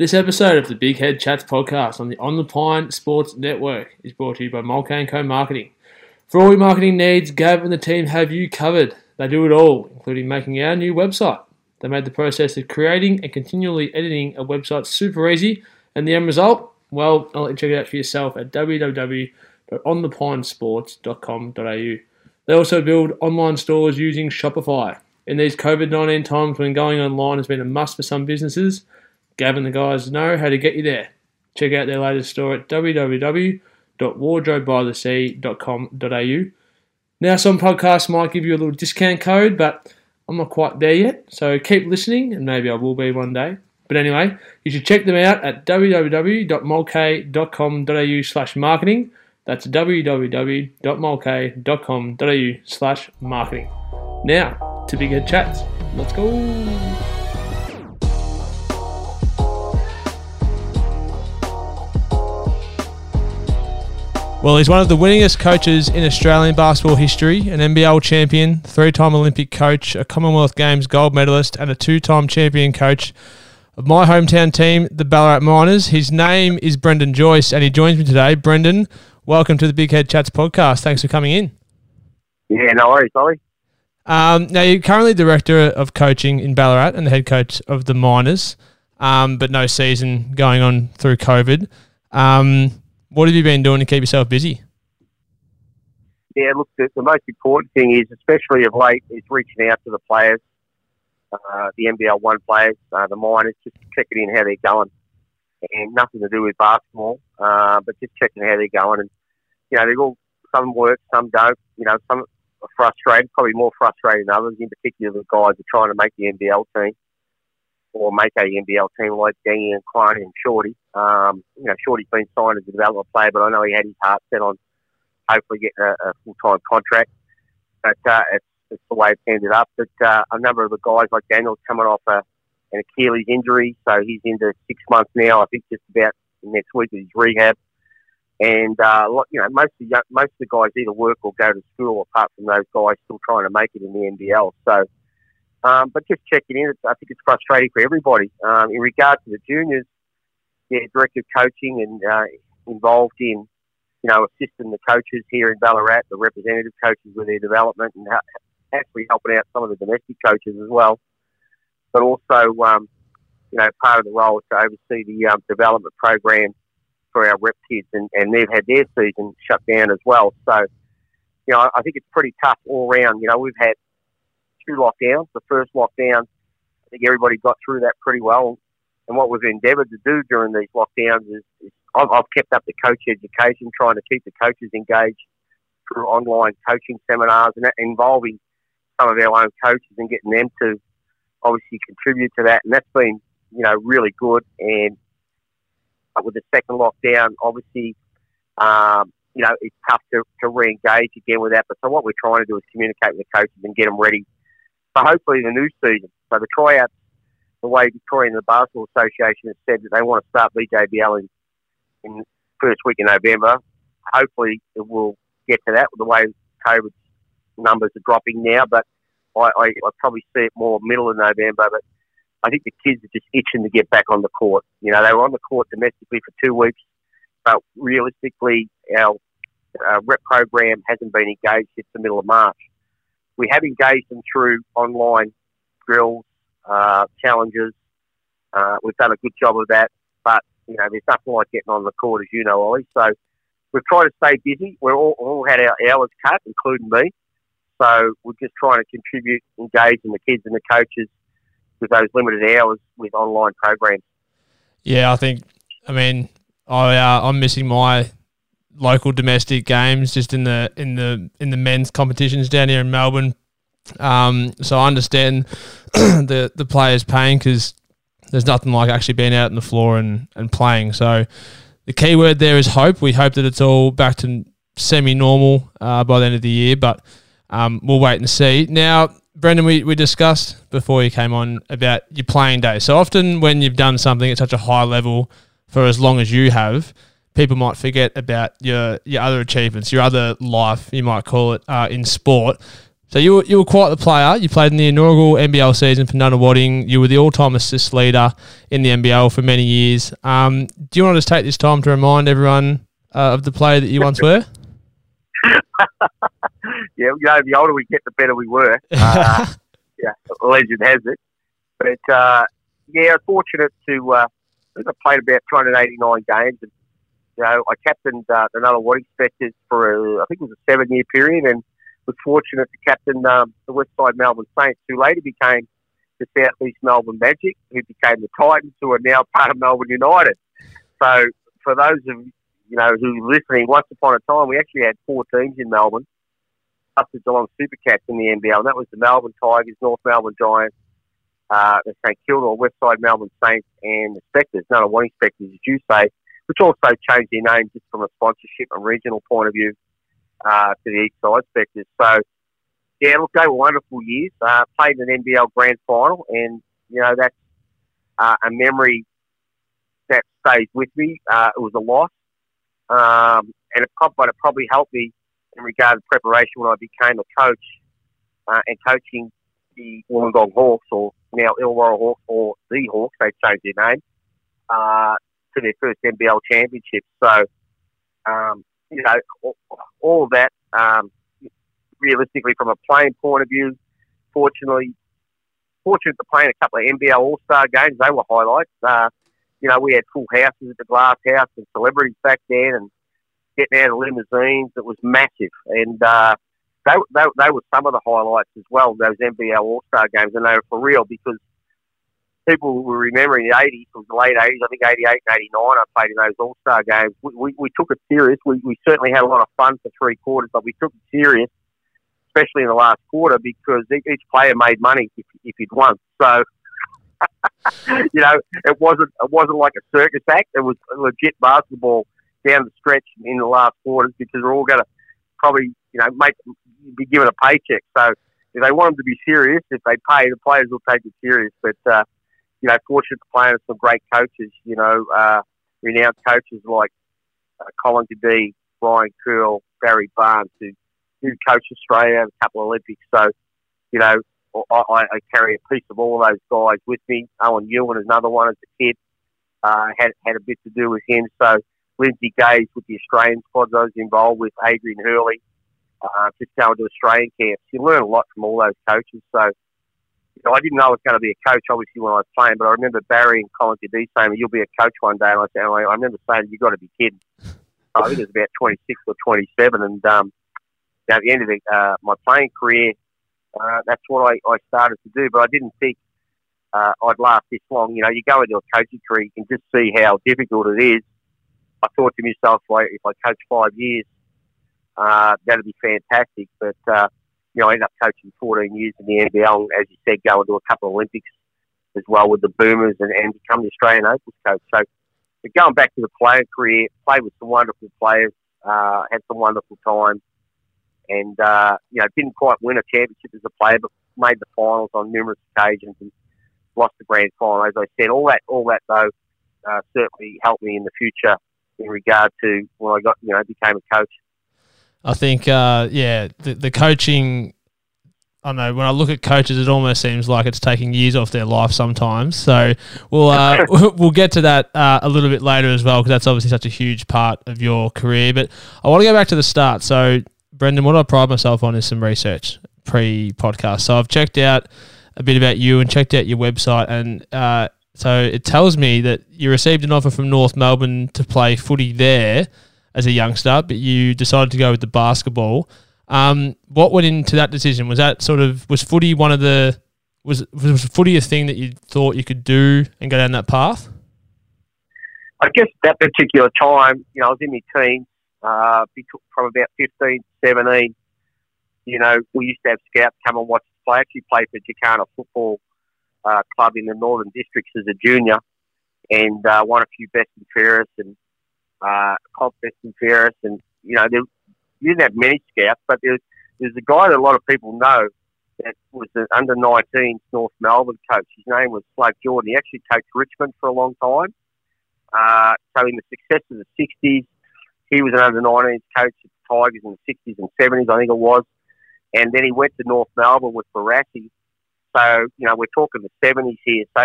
This episode of the Big Head Chats podcast on the On the Pine Sports Network is brought to you by Mulcahy Co Marketing. For all your marketing needs, Gav and the team have you covered. They do it all, including making our new website. They made the process of creating and continually editing a website super easy, and the end result, well, I'll let you check it out for yourself at www.onthepinesports.com.au. They also build online stores using Shopify. In these COVID 19 times when going online has been a must for some businesses, Gavin and the guys know how to get you there. Check out their latest store at www.wardrobebythesea.com.au. Now, some podcasts might give you a little discount code, but I'm not quite there yet, so keep listening, and maybe I will be one day. But anyway, you should check them out at www.mulcahy.com.au slash marketing. That's www.mulcahy.com.au slash marketing. Now, to Big Head Chats. Let's go. Well, he's one of the winningest coaches in Australian basketball history, an NBL champion, three time Olympic coach, a Commonwealth Games gold medalist, and a two time champion coach of my hometown team, the Ballarat Miners. His name is Brendan Joyce, and he joins me today. Brendan, welcome to the Big Head Chats podcast. Thanks for coming in. Yeah, no worries, Ollie. Um, now, you're currently director of coaching in Ballarat and the head coach of the Miners, um, but no season going on through COVID. Um, what have you been doing to keep yourself busy? Yeah, look, the, the most important thing is, especially of late, is reaching out to the players, uh, the NBL one players, uh, the miners, just checking in how they're going, and nothing to do with basketball, uh, but just checking how they're going. And you know, they've all some work, some don't. You know, some are frustrated, probably more frustrated than others. In particular, the guys are trying to make the NBL team or make a NBL team like and Croney and Shorty. Um, you know, Shorty's been signed as a development player, but I know he had his heart set on hopefully getting a, a full time contract. But uh, it's, it's the way it's ended up. But uh, a number of the guys like Daniel's coming off a, an Achilles injury, so he's into six months now. I think just about next week is his rehab. And uh, you know, most of the most of the guys either work or go to school. Apart from those guys still trying to make it in the NBL. So um, but just checking in, I think it's frustrating for everybody. Um, in regard to the juniors, yeah, director of coaching and uh, involved in, you know, assisting the coaches here in Ballarat, the representative coaches with their development and actually helping out some of the domestic coaches as well. But also, um, you know, part of the role is to oversee the um, development program for our rep kids, and, and they've had their season shut down as well. So, you know, I think it's pretty tough all round. You know, we've had two lockdowns. The first lockdown, I think everybody got through that pretty well. And what we've endeavoured to do during these lockdowns is, is I've, I've kept up the coach education, trying to keep the coaches engaged through online coaching seminars and involving some of our own coaches and getting them to obviously contribute to that. And that's been, you know, really good. And with the second lockdown, obviously, um, you know, it's tough to, to re-engage again with that. But so what we're trying to do is communicate with the coaches and get them ready for hopefully the new season. So the tryouts, the way Victorian and the Basketball Association has said that they want to start VJBL in, in first week in November. Hopefully it will get to that with the way COVID numbers are dropping now, but I, I, I probably see it more middle of November. But I think the kids are just itching to get back on the court. You know, they were on the court domestically for two weeks, but realistically, our uh, rep program hasn't been engaged since the middle of March we have engaged them through online drills, uh, challenges. Uh, we've done a good job of that, but you know, there's nothing like getting on the court, as you know, Ollie. So we've tried to stay busy. We're all, all had our hours cut, including me. So we're just trying to contribute, engage engaging the kids and the coaches with those limited hours with online programs. Yeah, I think. I mean, I uh, I'm missing my local domestic games just in the in the in the men's competitions down here in Melbourne. Um, so I understand the the players paying because there's nothing like actually being out on the floor and, and playing. So the key word there is hope. We hope that it's all back to semi normal uh, by the end of the year, but um, we'll wait and see. Now, Brendan, we, we discussed before you came on about your playing days. So often when you've done something at such a high level for as long as you have, people might forget about your your other achievements, your other life, you might call it, uh, in sport. So you were, you were quite the player. You played in the inaugural NBL season for Nunawading. You were the all-time assist leader in the NBL for many years. Um, do you want to just take this time to remind everyone uh, of the player that you once were? yeah, you know, the older we get, the better we were. Uh, yeah, legend has it. But uh, yeah, fortunate to. Uh, I I played about 289 games, and you know, I captained uh, the Spectres for a, I think it was a seven-year period, and was fortunate to captain um, the Westside Melbourne Saints, who later became the South East Melbourne Magic, who became the Titans, who are now part of Melbourne United. So, for those of you know who are listening, once upon a time we actually had four teams in Melbourne, up to Geelong Supercats in the NBL, and that was the Melbourne Tigers, North Melbourne Giants, uh, the St Kilda, Westside Melbourne Saints, and the Spectres. Nunawading Spectres, as you say, which also changed their name just from a sponsorship and regional point of view uh, to the East Side Spectres. So, yeah, look, they were wonderful years. Uh, played in an NBL Grand Final, and you know that's uh, a memory that stays with me. Uh, it was a loss, um, and it, but it probably helped me in regard to preparation when I became a coach uh, and coaching the Wollongong Hawks, or now Illawarra Hawks, or the Hawks. They changed their name uh, to their first NBL championship. So, um, you know, all, all of that. Um, realistically, from a playing point of view, fortunately, fortunate to play in a couple of NBL All Star games. They were highlights. Uh, you know, we had full houses at the Glass House and celebrities back then, and getting out of limousines. It was massive, and uh, they, they they were some of the highlights as well. Those NBL All Star games, and they were for real because people were remembering the 80s, it was the late 80s, I think 88 and 89, I played in those All Star games. We, we, we, took it serious. We, we certainly had a lot of fun for three quarters, but we took it serious, especially in the last quarter, because each player made money if, if he'd won. So, you know, it wasn't it wasn't like a circus act. It was legit basketball down the stretch in the last quarters because we're all going to probably, you know, make be given a paycheck. So if they want them to be serious, if they pay, the players will take it serious. But uh, you know, fortunate to play under some great coaches, you know, uh, renowned coaches like uh, Colin Cadee, Brian Kerr, Barry Barnes, who, who coached Australia at a couple of Olympics. So, you know, I, I carry a piece of all those guys with me. Owen Ewan is another one as a kid. Uh, had had a bit to do with him. So Lindsay Gaze with the Australian squads I was involved with, Adrian Hurley, uh, just going to Australian camps. You learn a lot from all those coaches. So you know, I didn't know I was going to be a coach, obviously, when I was playing, but I remember Barry and Colin Cadee saying, you'll be a coach one day. And I said, I remember saying, you've got to be kidding. I think it was about 26 or 27. And um, at the end of the, uh, my playing career, uh, that's what I, I started to do. But I didn't think uh, I'd last this long. You know, you go into a coaching career, you can just see how difficult it is. I thought to myself, well, if I coach five years, uh, that'd be fantastic. But uh, you know, I ended up coaching 14 years in the NBL, as you said, going to a couple of Olympics as well with the Boomers and, and become the Australian Opals coach. So, going back to the player career, played with some wonderful players, uh, had some wonderful times, and uh, you know, didn't quite win a championship as a player, but made the finals on numerous occasions and lost the grand final. As I said, all that, all that though, uh, certainly helped me in the future in regard to when I got, you know, became a coach. I think, uh, yeah, the, the coaching. I don't know when I look at coaches, it almost seems like it's taking years off their life sometimes. So we'll uh, we'll get to that uh, a little bit later as well because that's obviously such a huge part of your career. But I want to go back to the start. So Brendan, what I pride myself on is some research pre-podcast. So I've checked out a bit about you and checked out your website, and uh, so it tells me that you received an offer from North Melbourne to play footy there as a youngster, but you decided to go with the basketball. Um, what went into that decision? Was that sort of was footy one of the was was footy a thing that you thought you could do and go down that path? I guess that particular time, you know, I was in my teens, uh, from about 15, 17. You know, we used to have scouts come and watch us play. I actually played for Jacana Football uh, Club in the Northern Districts as a junior and uh, won a few best and fairest and uh, and Ferris, and you know, there, you didn't have many scouts, but there's there's a guy that a lot of people know that was an under 19 North Melbourne coach. His name was Slug Jordan. He actually coached Richmond for a long time. Uh, so in the success of the 60s, he was an under 19 coach at the Tigers in the 60s and 70s, I think it was. and then he went to North Melbourne with Barassi. So you know we're talking the seventies here. So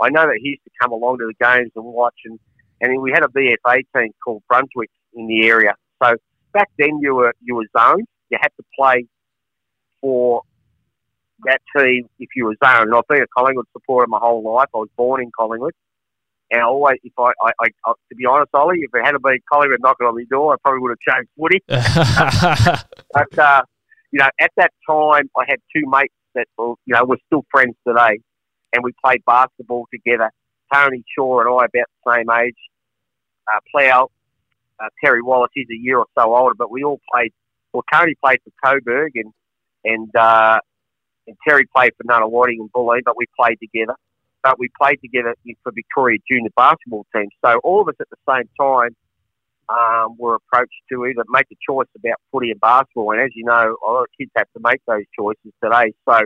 I know that he used to come along to the games and watch, and and we had a VFA team called Brunswick in the area. So back then you were you were zoned. You had to play for that team if you were zoned. And I've been a Collingwood supporter my whole life. I was born in Collingwood. And I always, if I, I, I, I to be honest, Ollie, if it hadn't been Collingwood knocking on my door, I probably would have changed footy. but, uh, you know, at that time, I had two mates that, were, you know, we're still friends today. And we played basketball together. Tony Shaw and I about the same age. Uh, Plough, uh, Terry Wallace, he's a year or so older, but we all played. Well, Tony played for Coburg and and uh, and Terry played for Nunawading and Bulleen, but we played together. But we played together for Victoria junior basketball team. So all of us at the same time um, were approached to either make a choice about footy and basketball. And as you know, a lot of kids have to make those choices today. So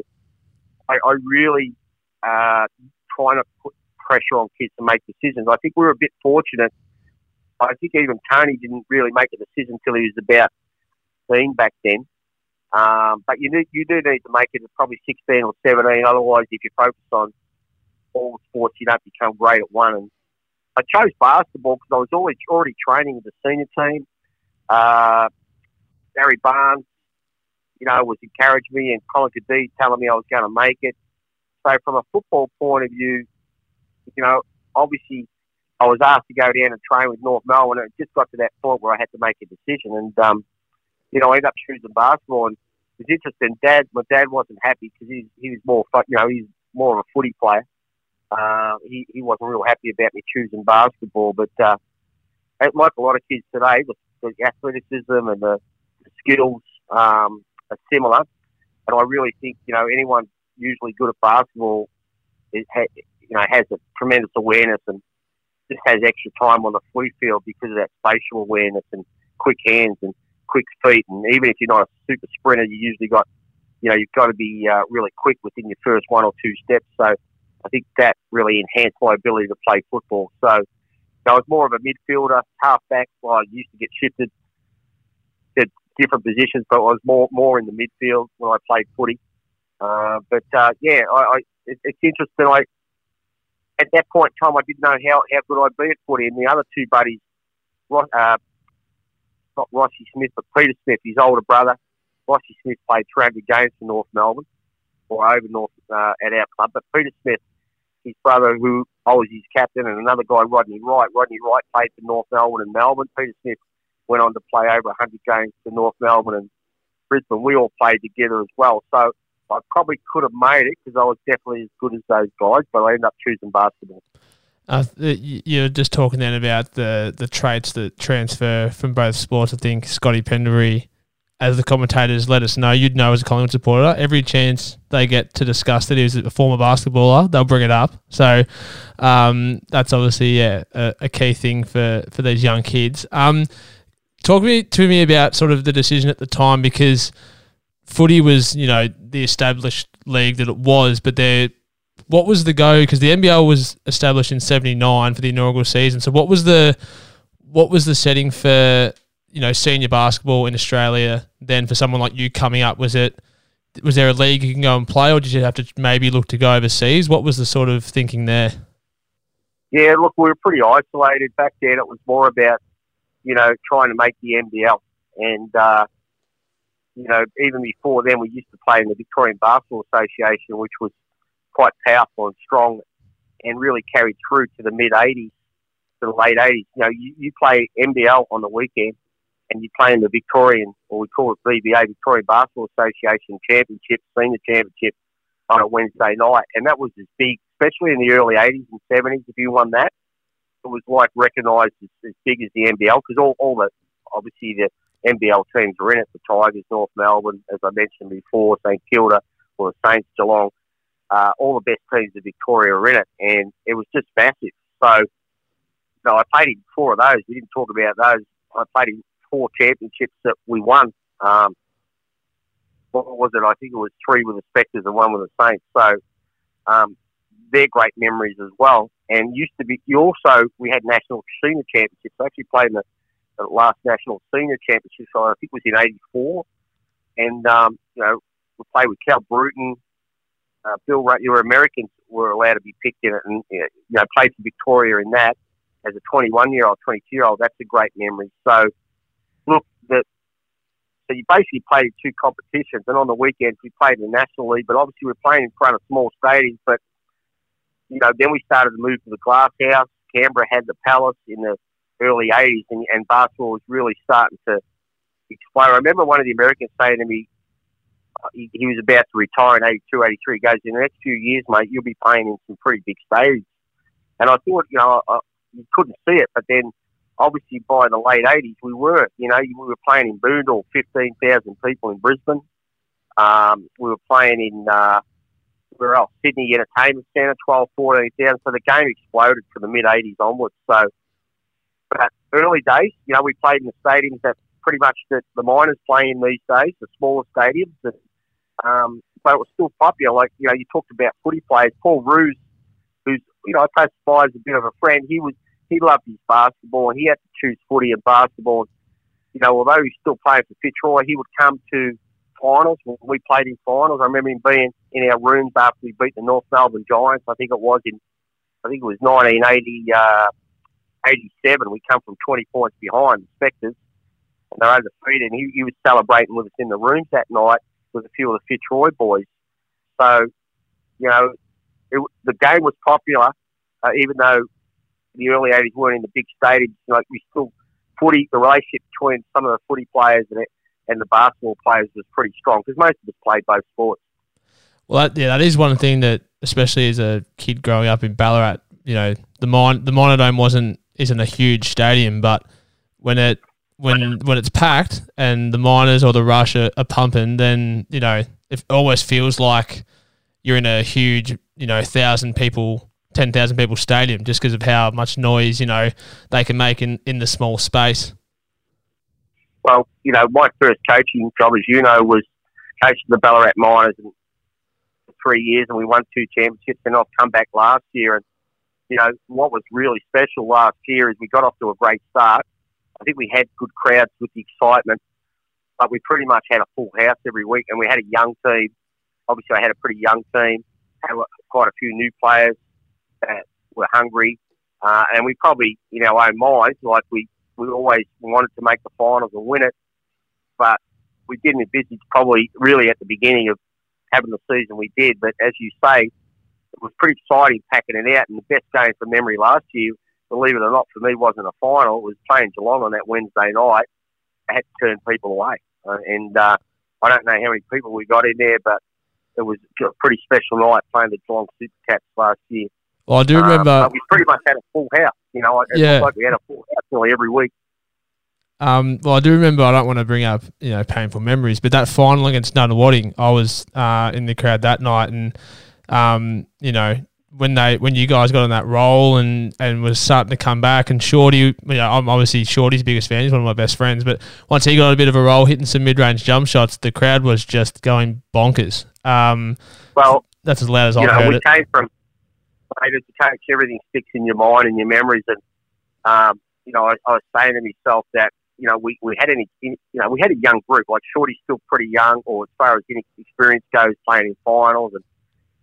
I, I really uh, try not to put pressure on kids to make decisions. I think we were a bit fortunate. I think even Tony didn't really make a decision until he was about 16 back then. Um, but you need, you do need to make it at probably 16 or 17. Otherwise, if you focus on all sports, you don't become great at one. And I chose basketball because I was always already training with the senior team. Uh, Barry Barnes, you know, was encouraging me, and Colin Cadee telling me I was going to make it. So, from a football point of view, you know, obviously, I was asked to go down and train with North Melbourne, and it just got to that point where I had to make a decision. And um, you know, I ended up choosing basketball. And it was interesting. Dad, my dad wasn't happy because he, he was more, you know, he's more of a footy player. Uh, he, he wasn't real happy about me choosing basketball. But uh, like a lot of kids today, the, the athleticism and the, the skills um, are similar. And I really think, you know, anyone usually good at basketball is, ha- you know, has a tremendous awareness and just has extra time on the footy field because of that spatial awareness and quick hands and quick feet, and even if you're not a super sprinter, you usually got, you know, you've got to be uh, really quick within your first one or two steps. So I think that really enhanced my ability to play football. So I was more of a midfielder, halfback. Well, I used to get shifted to different positions, but I was more more in the midfield when I played footy. Uh, but uh, yeah, I, I it, it's interesting. I at that point in time, I didn't know how, how good I'd be at footy, and the other two buddies, uh, not Rossi Smith, but Peter Smith, his older brother. Rossi Smith played 300 games for North Melbourne, or over North uh, at our club. But Peter Smith, his brother, who I was his captain, and another guy, Rodney Wright. Rodney Wright played for North Melbourne and Melbourne. Peter Smith went on to play over 100 games for North Melbourne and Brisbane. We all played together as well. So I probably could have made it because I was definitely as good as those guys, but I ended up choosing basketball. Uh, you're just talking then about the the traits that transfer from both sports. I think Scotty Pendlebury, as the commentators let us know, you'd know as a Collingwood supporter, every chance they get to discuss that he was a former basketballer, they'll bring it up. So um, that's obviously yeah, a, a, key thing for, for these young kids. Um, talk me to me about sort of the decision at the time because footy was you know the established league that it was, but there what was the go? Because the NBL was established in '79 for the inaugural season. So what was the what was the setting for you know senior basketball in Australia? Then for someone like you coming up, was it was there a league you can go and play, or did you have to maybe look to go overseas? What was the sort of thinking there? Yeah, look, we were pretty isolated back then. It was more about you know trying to make the NBL, and uh, you know even before then, we used to play in the Victorian Basketball Association, which was quite powerful and strong and really carried through to the mid 80s, to the late 80s. You know, you, you play NBL on the weekend and you play in the Victorian, or we call it VBA, Victorian Basketball Association Championship, Senior Championship on a Wednesday night. And that was as big, especially in the early 80s and 70s, if you won that. It was like recognised as, as big as the NBL because all, all the, obviously, the NBL teams were in it the Tigers, North Melbourne, as I mentioned before, St Kilda, or the Saints, Geelong uh, all the best teams in Victoria are in it, and it was just massive. So, know, I played in four of those. We didn't talk about those. I played in four championships that we won. Um, what was it? I think it was three with the Spectres and one with the Saints. So, um, they're great memories as well. And used to be, you also, we had national senior championships. I actually played in the, last national senior championship, so I think it was in 84. and um, you know we played with Cal Bruton, uh, Bill. Your Americans were allowed to be picked in it, and you know played for Victoria in that as a 21 year old, 22 year old. That's a great memory. So look, that so you basically played two competitions, and on the weekends we played in the National League. But obviously we are playing in front of small stadiums. But you know, then we started to move to the Glass House. Canberra had the Palace in the early '80s, and, and basketball was really starting to explode. I remember one of the Americans saying to me, uh, he, he was about to retire in 82, 83. He goes, in the next few years, mate, you'll be playing in some pretty big stadiums. And I thought, you know, I, you couldn't see it, but then obviously by the late 80s, we were, you know, we were playing in Boondall, 15,000 people in Brisbane. Um, we were playing in, uh, where else? Sydney Entertainment Centre, 12, 14,000. So the game exploded from the mid 80s onwards. So, but early days, you know, we played in the stadiums that pretty much the, the miners play in these days, the smaller stadiums. And, um, but it was still popular. Like, you know, you talked about footy players. Paul Roos, who's, you know, I classify as a bit of a friend, he was he loved his basketball and he had to choose footy and basketball. You know, although he's still playing for Fitzroy, he would come to finals when we played in finals. I remember him being in our rooms after we beat the North Melbourne Giants. I think it was in, I think it was 1980, uh, 87. We come from 20 points behind the Spectres and they're undefeated. And he, he was celebrating with us in the rooms that night with a few of the Fitzroy boys. So, you know, it, the game was popular, uh, even though the early 80s weren't in the big stadiums. Like we still footy, the relationship between some of the footy players and, it, and the basketball players was pretty strong because most of us played both sports. Well, that, yeah, that is one thing that, especially as a kid growing up in Ballarat, you know, the mine, the Minerdome wasn't isn't a huge stadium, but when it when when it's packed and the miners or the rush are, are pumping, then you know it almost feels like you're in a huge, you know, thousand people 10,000 people stadium just because of how much noise, you know, they can make in, in the small space? Well, you know, my first coaching job, as you know, was coaching the Ballarat Miners for three years and we won two championships and I've come back last year and, you know, what was really special last year is we got off to a great start. I think we had good crowds with the excitement, but we pretty much had a full house every week and we had a young team. Obviously, I had a pretty young team, had quite a few new players that were hungry, uh, and we probably, in our own minds, like we, we always wanted to make the finals and win it, but we didn't envisage probably really at the beginning of having the season we did. But as you say, was pretty exciting packing it out. And the best game from memory last year, believe it or not, for me wasn't a final. It was playing Geelong on that Wednesday night. I had to turn people away, uh, and uh, I don't know how many people we got in there, but it was a pretty special night playing the Geelong Super Cats last year. Well, I do remember. Um, we pretty much had a full house. You know, it yeah. like we had a full house nearly every week. Um, well, I do remember. I don't want to bring up you know painful memories, but that final against Nunawading, I was uh, in the crowd that night, and um, you know when they when you guys got on that roll and and was starting to come back, and Shorty, you know, I'm obviously Shorty's biggest fan. He's one of my best friends, but once he got a bit of a roll, hitting some mid range jump shots, the crowd was just going bonkers. Um, well, that's as loud as I've know, heard we it. came from mate, a coach, everything sticks in your mind and your memories. And um, you know, I, I, was saying to myself that you know we, we had any you know we had a young group. Like Shorty's still pretty young, or as far as experience goes, playing in finals and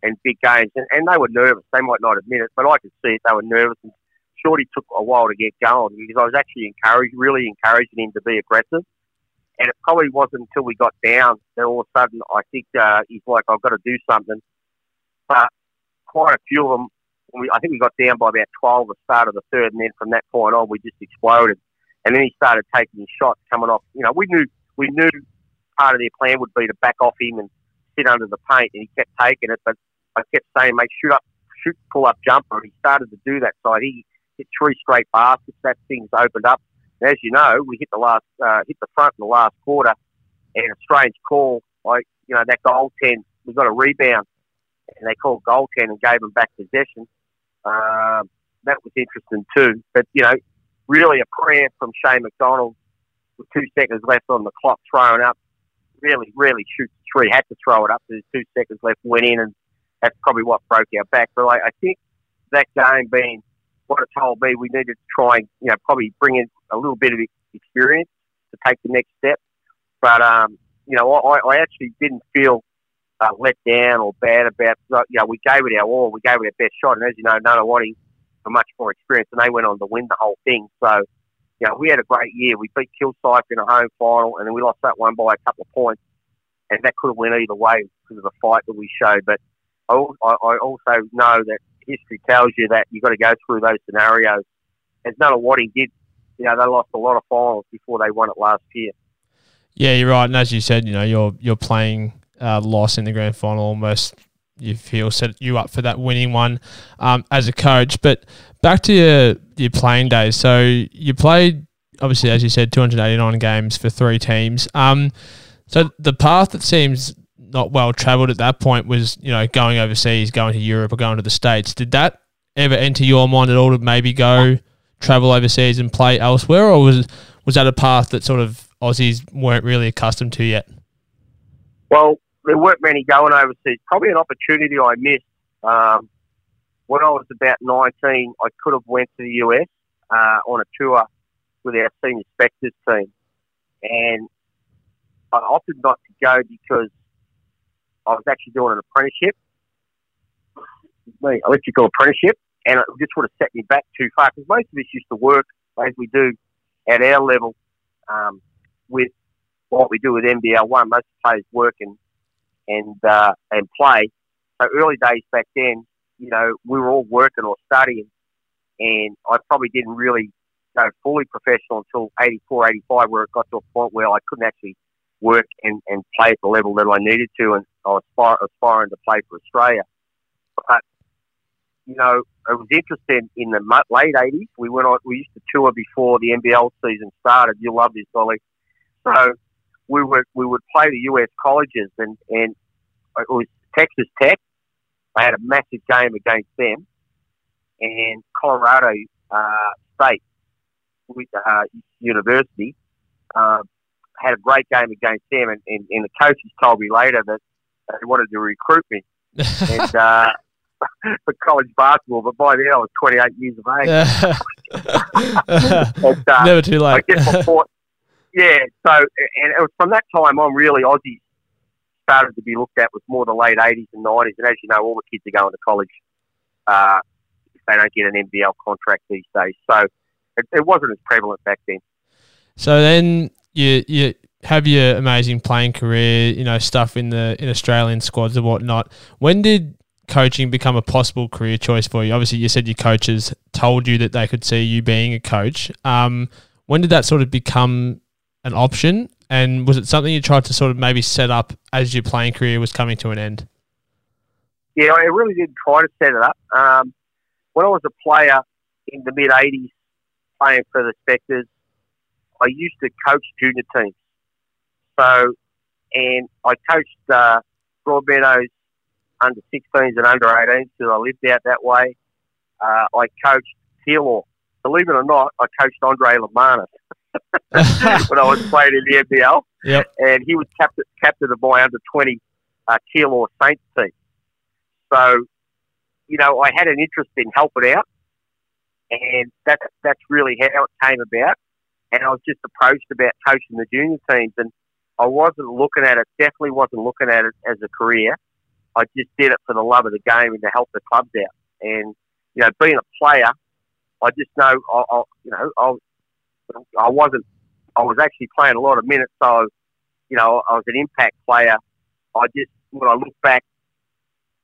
and big games, and, and they were nervous. They might not admit it, but I could see it. They were nervous. And Shorty took a while to get going because I was actually encouraged, really encouraging him to be aggressive. And it probably wasn't until we got down that all of a sudden I think uh, he's like, I've got to do something. But quite a few of them we, I think we got down by about 12 at the start of the third, and then from that point on, we just exploded. And then he started taking shots coming off. You know, we knew we knew part of their plan would be to back off him and sit under the paint, and he kept taking it. But I kept saying, mate, shoot up, shoot, pull up jumper, and he started to do that. So he hit three straight baskets. That thing's opened up. And as you know, we hit the last, uh, hit the front in the last quarter, and a strange call, like you know that goal ten, we got a rebound, and they called goal ten and gave them back possession. Um, that was interesting too. But, you know, really a prayer from Shane McDonald with two seconds left on the clock thrown up. Really, really shoots three. Had to throw it up. There's two seconds left, went in, and that's probably what broke our back. But I, I think that game being what it told me, we needed to try and, you know, probably bring in a little bit of experience to take the next step. But, um, you know, I, I actually didn't feel uh, let down or bad about. You know, we gave it our all. We gave it our best shot, and as you know, Nunawading were much more experienced, and they went on to win the whole thing. So, you know, we had a great year. We beat Kilsyth in a home final, and then we lost that one by a couple of points, and that could have went either way because of the fight that we showed. But I, I also know that history tells you that you've got to go through those scenarios. As Nunawading did, you know, they lost a lot of finals before they won it last year. Yeah, you're right. And as you said, you know, you're you're playing uh, loss in the grand final almost. You feel set you up for that winning one um, as a coach. But back to your your playing days. So you played obviously, as you said, 289 games for three teams. Um, so the path that seems not well travelled at that point was, you know, going overseas, going to Europe or going to the States. Did that ever enter your mind at all to maybe go travel overseas and play elsewhere, or was was that a path that sort of Aussies weren't really accustomed to yet? Well, there weren't many going overseas. Probably an opportunity I missed. Um, when I was about 19, I could have went to the US uh, on a tour with our senior Spectres team, and I opted not to go because I was actually doing an apprenticeship, electrical apprenticeship, and it just would have set me back too far because most of us used to work as we do at our level um, with what we do with NBL one. Most players work and and uh, and play. So early days back then, you know, we were all working or studying, and I probably didn't really go fully professional until 84, 85, where it got to a point where I couldn't actually work and, and play at the level that I needed to, and I was aspiring to play for Australia. But you know, it was interesting in the late '80s. We went on. We used to tour before the NBL season started. You love this, Ollie. So we would we would play the US colleges, and and it was Texas Tech. I had a massive game against them, and Colorado uh, State uh, University uh, had a great game against them, and, and, and, the coaches told me later that they wanted to recruit me and uh, for college basketball. But by then I was 28 years of age. and, uh, Never too late. I guess before, yeah. So, and it was from that time on, really, Aussies started to be looked at with more the late 80s and 90s. And as you know, all the kids are going to college uh, if they don't get an NBL contract these days. So it, it wasn't as prevalent back then. So then you you have your amazing playing career, you know, stuff in the in Australian squads and whatnot. When did coaching become a possible career choice for you? Obviously, you said your coaches told you that they could see you being a coach. Um, when did that sort of become an option? And was it something you tried to sort of maybe set up as your playing career was coming to an end? Yeah, I really did try to set it up. Um, when I was a player in the mid 80s, playing for the Spectres, I used to coach junior teams. So, and I coached uh, Broadmeadows under 16s and under 18s because I lived out that way. Uh, I coached Keilor. Believe it or not, I coached Andrej Lemanis when I was playing in the NBL. Yep. And he was captain, captain of my under 20 uh, Keilor Saints team. So, you know, I had an interest in helping out. And that, that's really how it came about. And I was just approached about coaching the junior teams. And I wasn't looking at it, definitely wasn't looking at it as a career. I just did it for the love of the game and to help the clubs out. And, you know, being a player, I just know, I, I you know, I, I wasn't, I was actually playing a lot of minutes. So, you know, I was an impact player. I just, when I look back,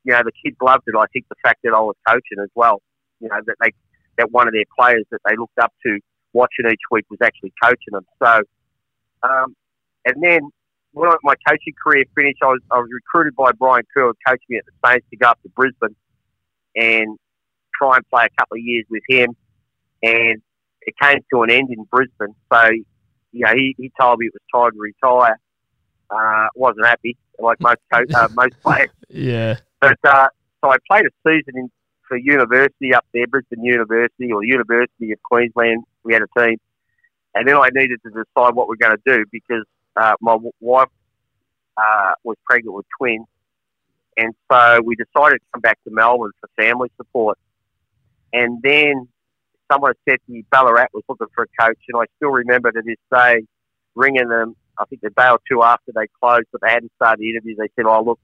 you know, the kids loved it. I think the fact that I was coaching as well, you know, that they, that one of their players that they looked up to watching each week was actually coaching them. So, um, and then when my coaching career finished, I was, I was recruited by Brian Kerr, who coached me at the Saints to go up to Brisbane and try and play a couple of years with him. And it came to an end in Brisbane. So, you know, he, he told me it was time to retire. Uh, wasn't happy, like most co- uh, most players. Yeah. But uh, so I played a season in, for university up there, Brisbane University or University of Queensland. We had a team, and then I needed to decide what we're going to do because uh, my wife uh, was pregnant with twins, and so we decided to come back to Melbourne for family support. And then someone said to me Ballarat was looking for a coach, and I still remember to this day ringing them I think the day or two after they closed, but they hadn't started the interviews. They said, "Oh, look,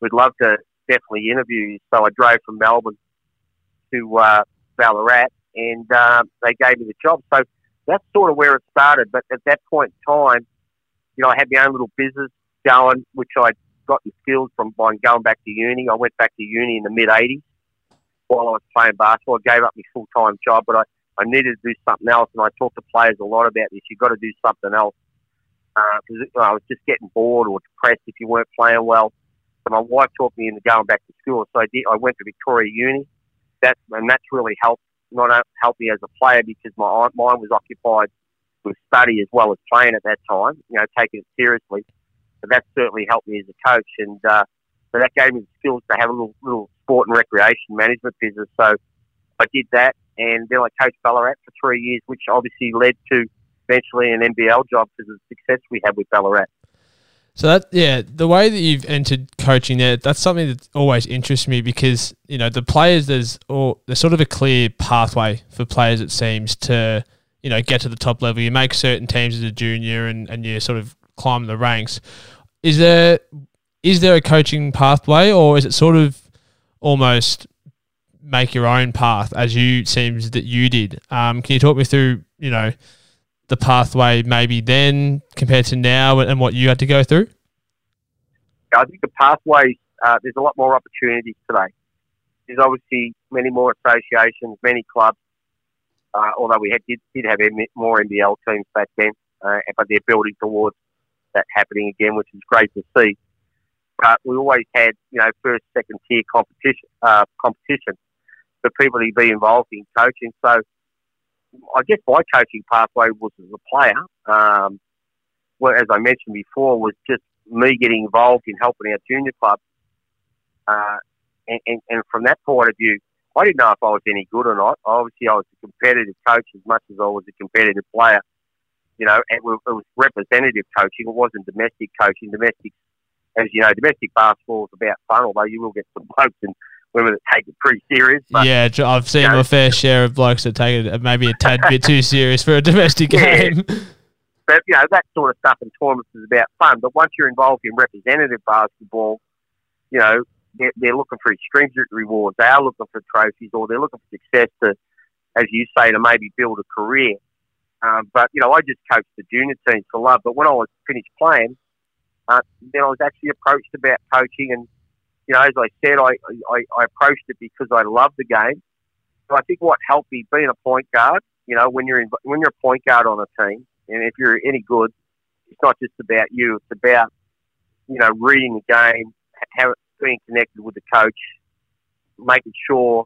we'd love to definitely interview you." So I drove from Melbourne to uh, Ballarat, and uh, they gave me the job. So that's sort of where it started. But at that point in time, you know, I had my own little business going, which I got the skills from by going back to uni. I went back to uni in the mid '80s while I was playing basketball. I gave up my full time job, but I, I needed to do something else. And I talked to players a lot about this. You've got to do something else because uh, I was just getting bored or depressed if you weren't playing well. So my wife talked me into going back to school. So I did. I went to Victoria Uni. That and that's really helped not helped me as a player because my mind was occupied with study as well as playing at that time. You know, taking it seriously. But that certainly helped me as a coach, and uh, so that gave me the skills to have a little, little sport and recreation management business. So I did that, and then I coached Ballarat for three years, which obviously led to eventually an NBL job because of the success we had with Ballarat. So that yeah, the way that you've entered coaching there, that's something that always interests me because you know the players there's or there's sort of a clear pathway for players it seems to you know get to the top level. You make certain teams as a junior and and you sort of climb the ranks. Is there is there a coaching pathway or is it sort of almost make your own path as you seems that you did? Um, can you talk me through you know the pathway maybe then compared to now and what you had to go through? I think the pathway, uh, there's a lot more opportunities today. There's obviously many more associations, many clubs, uh, although we had, did, did have more NBL teams back then, uh, but they're building towards that happening again, which is great to see. But we always had, you know, first, second tier competition, uh, competition for people to be involved in coaching. So I guess my coaching pathway was as a player. Um, well, as I mentioned before, was just me getting involved in helping our junior club. Uh, and, and, and, from that point of view, I didn't know if I was any good or not. Obviously, I was a competitive coach as much as I was a competitive player. You know, it was, it was representative coaching. It wasn't domestic coaching. Domestic, as you know, domestic basketball is about fun, although you will get some blokes and women that take it pretty serious. But, yeah, I've seen you know, my fair share of blokes that take it maybe a tad bit too serious for a domestic game. But you know that sort of stuff in tournaments is about fun. But once you're involved in representative basketball, you know they're, they're looking for stringent rewards. They are looking for trophies, or they're looking for success to, as you say, to maybe build a career. Um, but you know, I just coached the junior teams for love. But when I was finished playing, uh, then I was actually approached about coaching and you know, as I said, I, I, I approached it because I love the game. So I think what helped me being a point guard, you know, when you're in, when you're a point guard on a team, and if you're any good, it's not just about you. It's about you know reading the game, how being connected with the coach, making sure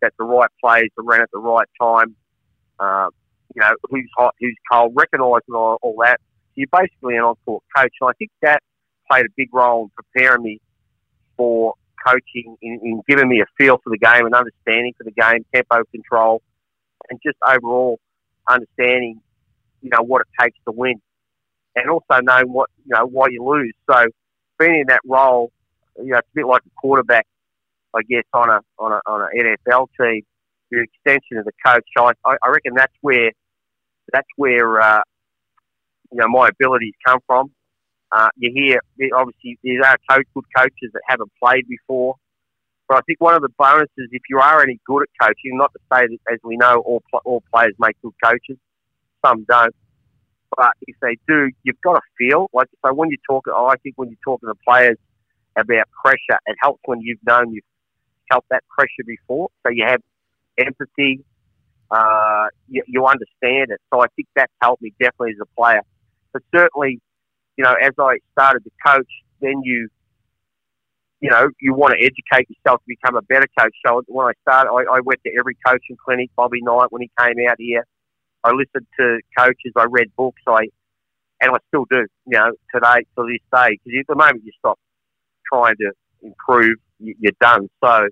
that the right plays are run at the right time. Uh, you know who's hot, who's cold, recognising all, all that. So you're basically an on-court coach, and I think that played a big role in preparing me for coaching, in, in giving me a feel for the game and understanding for the game, tempo control, and just overall understanding, you know, what it takes to win, and also knowing what you know why you lose. So being in that role, you know, it's a bit like a quarterback, I guess, on a on a on an NFL team. Your extension of the coach. I, I reckon that's where that's where uh, you know my abilities come from. Uh, you hear obviously there are coach, good coaches that haven't played before, but I think one of the bonuses, if you are any good at coaching, not to say that as we know all all players make good coaches, some don't, but if they do, you've got to feel like so when you talk. I think when you talk to players about pressure, it helps when you've known you've felt that pressure before, so you have empathy. Uh, you, you understand it, so I think that's helped me definitely as a player. But certainly, you know, as I started to coach, then you, you know, you want to educate yourself to become a better coach. So when I started, I, I went to every coaching clinic. Bobby Knight, when he came out here, I listened to coaches. I read books. I and I still do. You know, today to this day, because the moment you stop trying to improve, you're done. So,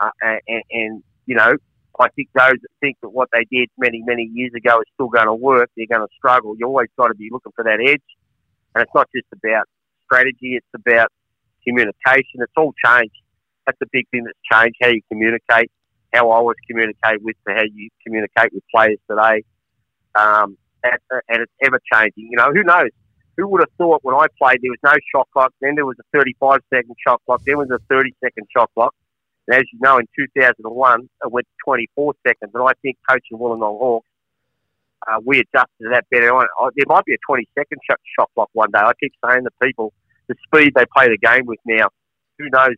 uh, and, and you know, I think those that think that what they did many, many years ago is still going to work, they're going to struggle. You always got to be looking for that edge. And it's not just about strategy, it's about communication. It's all changed. That's the big thing that's changed how you communicate, how I always communicate with, how you communicate with players today. Um, and, and it's ever changing. You know, who knows? who would have thought when I played there was no shot clock, then there was a 35 second shot clock, then was a 30 second shot clock. And as you know, in 2001, it went to 24 seconds. And I think coaching Wollongong Hawks, uh, we adjusted to that better. I, I, there might be a 20 second shot, shot clock one day. I keep saying to people, the speed they play the game with now, who knows,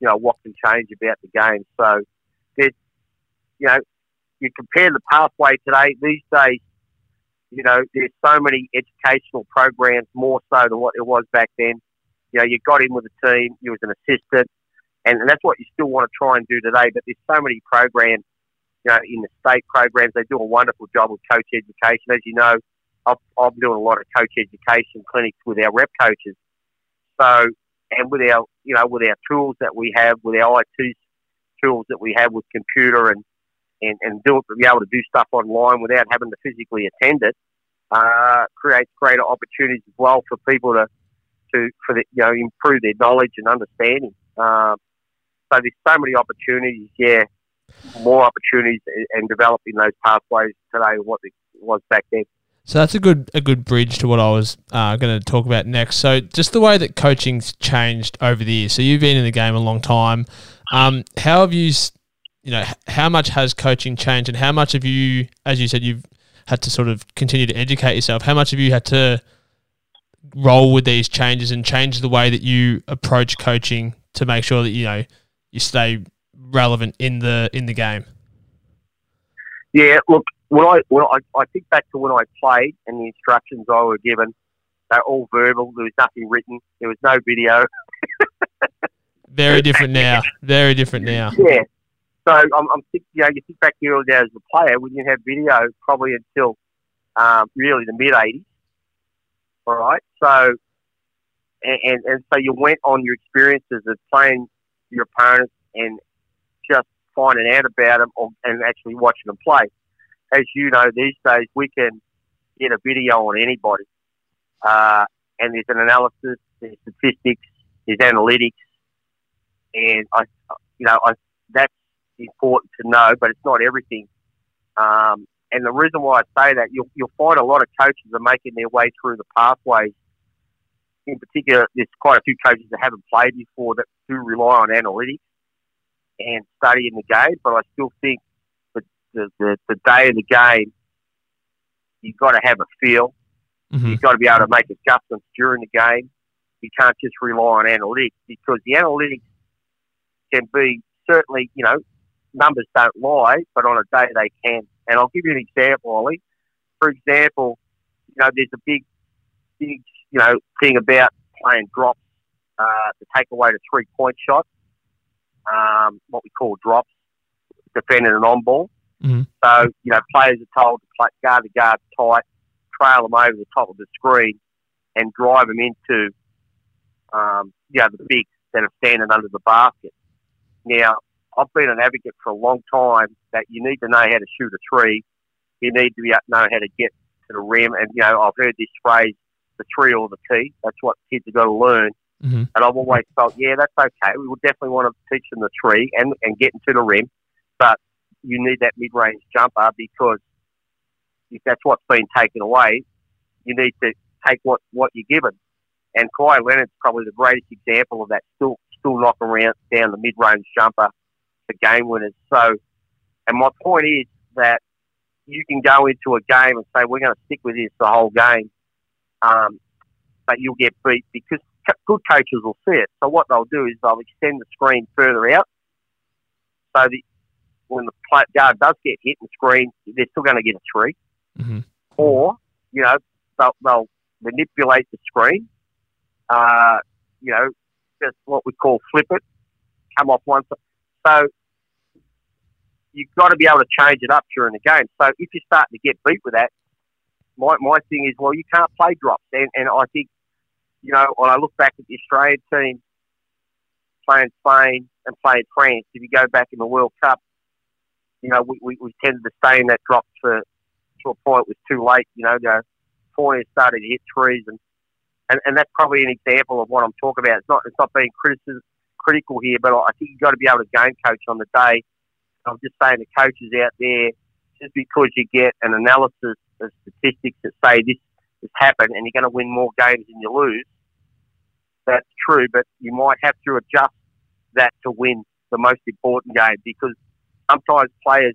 you know, what can change about the game. So, there's, you know, you compare the pathway today, these days, you know, there's so many educational programs more so than what it was back then. You know, you got in with a team, you was an assistant, and, and that's what you still want to try and do today. But there's so many programs, you know, in the state programs, they do a wonderful job with coach education. As you know, I've, been doing a lot of coach education clinics with our rep coaches. So, and with our, you know, with our tools that we have, with our IT tools that we have with computer and and, and do be able to do stuff online without having to physically attend it, uh, creates greater opportunities as well for people to, to for the, you know improve their knowledge and understanding. Uh, so there's so many opportunities, yeah, more opportunities and developing those pathways today than what it was back then. So that's a good a good bridge to what I was uh, going to talk about next. So just the way that coaching's changed over the years. So you've been in the game a long time. Um, how have you you know, how much has coaching changed, and how much have you, as you said, you've had to sort of continue to educate yourself? How much have you had to roll with these changes and change the way that you approach coaching to make sure that you know you stay relevant in the in the game? Yeah, look, when I when I, I think back to when I played and the instructions I were given, they're all verbal. There was nothing written. There was no video. Very different now. Very different now. Yeah, so I'm, I'm think, you know, you think back to early days as a player, we didn't have video probably until um, really the mid '80s. All right, so and, and, and so you went on your experiences of playing your opponents and just finding out about them or, and actually watching them play. As you know, these days we can get a video on anybody, uh, and there's an analysis, there's statistics, there's analytics, and I, you know, I, that's important to know, but it's not everything. Um, and the reason why I say that, you'll, you'll find a lot of coaches are making their way through the pathways. In particular, there's quite a few coaches that haven't played before that do rely on analytics and studying the game. But I still think that the, the, the day of the game, you've got to have a feel. Mm-hmm. You've got to be able to make adjustments during the game. You can't just rely on analytics because the analytics can be certainly, you know, numbers don't lie, but on a day they can. And I'll give you an example, Ollie. For example, you know, there's a big, big, you know, thing about playing drops uh, to take away the three point shot, um, what we call drops, defending an on ball. Mm-hmm. So, you know, players are told to play, guard the guard tight, trail them over the top of the screen, and drive them into, um, you know, the bigs that are standing under the basket. Now, I've been an advocate for a long time that you need to know how to shoot a tree. You need to be, know how to get to the rim. And, you know, I've heard this phrase, the tree or the tee. That's what kids have got to learn. Mm-hmm. And I've always felt, yeah, that's okay. We would definitely want to teach them the tree and, and getting to the rim. But you need that mid range jumper because if that's what's been taken away, you need to take what, what you're given. And Kawhi Leonard's probably the greatest example of that, still still knocking around down the mid range jumper for game winners. So, and my point is that you can go into a game and say we're going to stick with this the whole game, um, but you'll get beat because good coaches will see it. So what they'll do is they'll extend the screen further out, so that when the plate guard does get hit in the screen, they're still going to get a 3 mm-hmm. Or you know they'll, they'll manipulate the screen. Uh, you know, just what we call flip it, come off once. So you've got to be able to change it up during the game. So if you start to get beat with that, my, my thing is, well, you can't play drops. And, and I think, you know, when I look back at the Australian team playing Spain and playing France, if you go back in the World Cup, you know, we, we, we tended to stay in that drop for, to a point it was too late. You know, the Fournier started to hit trees and and, and that's probably an example of what I'm talking about. It's not it's not being criticism, critical here, but I think you've got to be able to game coach on the day. I'm just saying the coaches out there, just because you get an analysis of statistics that say this has happened and you're going to win more games than you lose. That's true, but you might have to adjust that to win the most important game because sometimes players,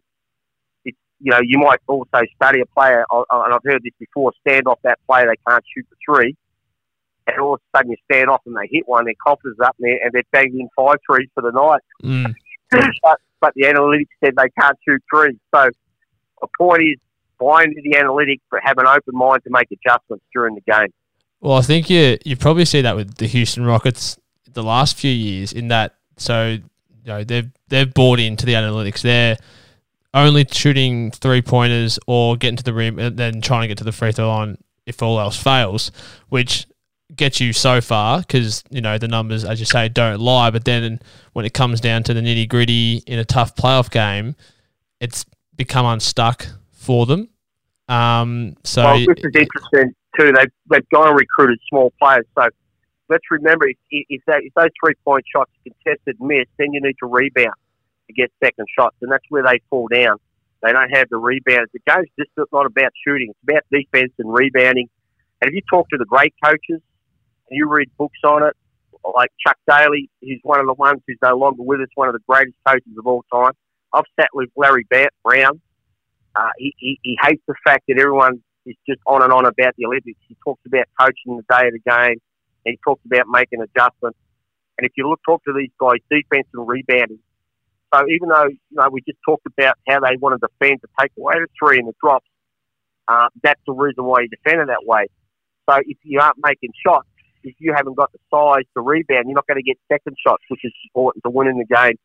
it's, you know, you might also study a player, and I've heard this before, stand off that player, they can't shoot the three, and all of a sudden you stand off and they hit one, their confidence up there, and they're banging five threes for the night. Mm. but, but the analytics said they can't shoot threes. So the point is, buy into the analytics, but have an open mind to make adjustments during the game. Well, I think you you probably see that with the Houston Rockets the last few years in that so you know they've they've bought into the analytics. They're only shooting three pointers or getting to the rim and then trying to get to the free throw line if all else fails, which gets you so far because you know the numbers, as you say, don't lie. But then when it comes down to the nitty gritty in a tough playoff game, it's become unstuck for them. Um, so well, this is interesting too. They've they've gone and recruited small players. So let's remember if, if, that, if those three point shots contested miss, then you need to rebound to get second shots, and that's where they fall down. They don't have the rebounds. The game's just not about shooting; it's about defense and rebounding. And if you talk to the great coaches and you read books on it, like Chuck Daly, he's one of the ones who's no longer with us, one of the greatest coaches of all time. I've sat with Larry Brown. Uh, he, he, he hates the fact that everyone is just on and on about the Olympics. He talks about coaching the day of the game. He talks about making adjustments. And if you look, talk to these guys, defense and rebounding. So even though you know we just talked about how they wanted to defend to take away the three and the drops, uh, that's the reason why you defend it that way. So if you aren't making shots, if you haven't got the size to rebound, you're not going to get second shots, which is important to winning the game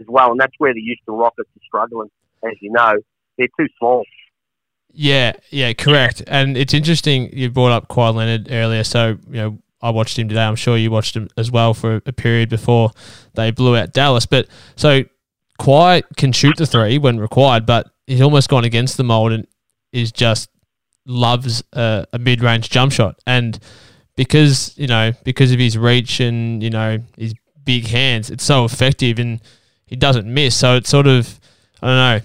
as well. And that's where the Houston Rockets are struggling, as you know. They're too small. Yeah, yeah, correct. And it's interesting you brought up Kawhi Leonard earlier. So, you know, I watched him today. I'm sure you watched him as well for a period before they blew out Dallas. But so Kawhi can shoot the three when required, but he's almost gone against the mold and is just loves a, a mid range jump shot. And because, you know, because of his reach and, you know, his big hands, it's so effective and he doesn't miss. So it's sort of, I don't know,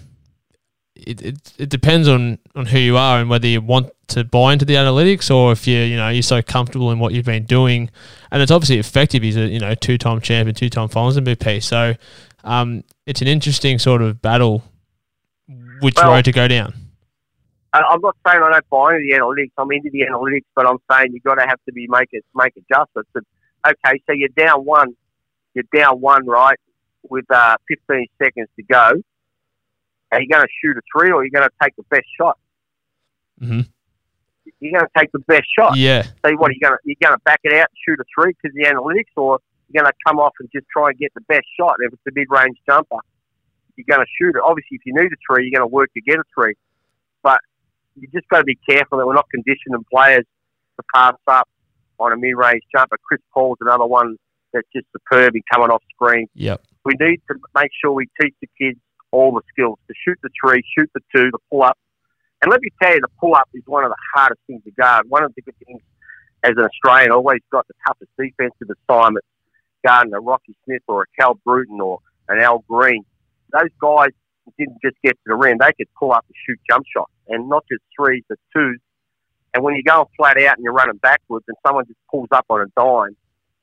it, it, it depends on, on who you are and whether you want to buy into the analytics or if you you know you're so comfortable in what you've been doing, and it's obviously effective. He's a you know two time champion, two time Finals MVP. So um, it's an interesting sort of battle, which well, road to go down. I'm not saying I don't buy into the analytics. I'm into the analytics, but I'm saying you've got to have to be make it make adjustments. And, okay, so you're down one, you're down one, right, with uh, 15 seconds to go. Are you going to shoot a three or are you going to take the best shot? Mm-hmm. You're going to take the best shot. Yeah. So what? Are you going to you're going to back it out and shoot a three because the analytics, or you're going to come off and just try and get the best shot. If it's a mid range jumper, you're going to shoot it. Obviously, if you need a three, you're going to work to get a three. But you just got to be careful that we're not conditioning players to pass up on a mid range jumper. Chris Paul's another one that's just superb in coming off screen. Yep. We need to make sure we teach the kids all the skills to shoot the three, shoot the two, the pull up. And let me tell you, the pull up is one of the hardest things to guard. One of the good things as an Australian, always got the toughest defensive assignment guarding a Rocky Smith or a Cal Bruton or an Al Green. Those guys didn't just get to the rim; they could pull up and shoot jump shots, and not just threes, but twos. And when you're going flat out and you're running backwards, and someone just pulls up on a dime,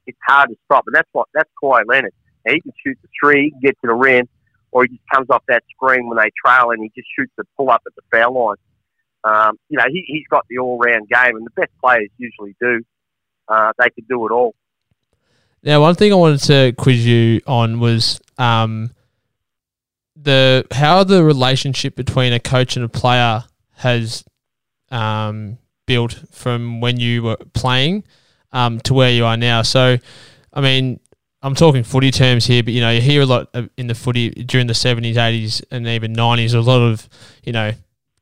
it's hard to stop. And that's what that's Kawhi Leonard. Now, he can shoot the three, he can get to the rim, or he just comes off that screen when they trail and he just shoots the pull up at the foul line. Um, you know, he, he's got the all round game, and the best players usually do. Uh, they can do it all. Now, one thing I wanted to quiz you on was um, the how the relationship between a coach and a player has um, built from when you were playing um, to where you are now. So, I mean, I'm talking footy terms here, but you know, you hear a lot in the footy during the 70s, 80s, and even 90s. A lot of you know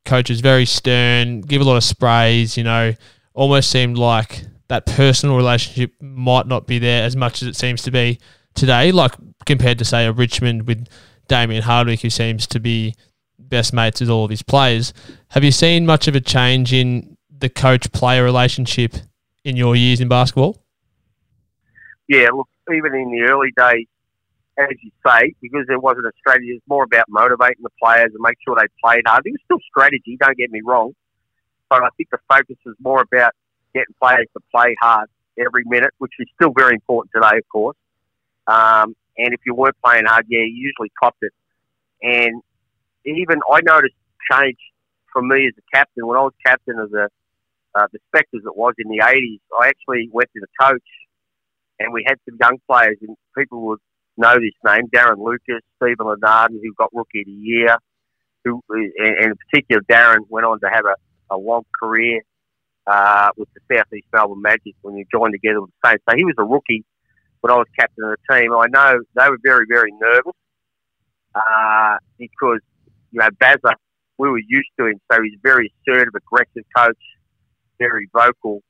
coaches very stern, give a lot of sprays. You know, almost seemed like that personal relationship might not be there as much as it seems to be today. Like compared to say a Richmond with Damien Hardwick, who seems to be best mates with all of his players. Have you seen much of a change in the coach-player relationship in your years in basketball? Yeah, look, even in the early days, as you say, because there wasn't a strategy, it's more about motivating the players and make sure they played hard. It was still strategy, don't get me wrong. but I think the focus is more about getting players to play hard every minute, which is still very important today, of course. Um, and if you weren't playing hard, yeah, you usually copped it. And even I noticed change from me as a captain when I was captain of the uh, the Spectres. It was in the '80s. I actually went to the coach, and we had some young players, and people would know this name: Darren Lucas, Stephen Lenarden, who got Rookie of the Year. Who, and in particular, Darren went on to have a, a long career uh, with the Southeast Melbourne Magic when you joined together with the Saints. So he was a rookie when I was captain of the team. I know they were very, very nervous uh, because, you know, Bazza, we were used to him. So he's a very assertive, aggressive coach, very vocal.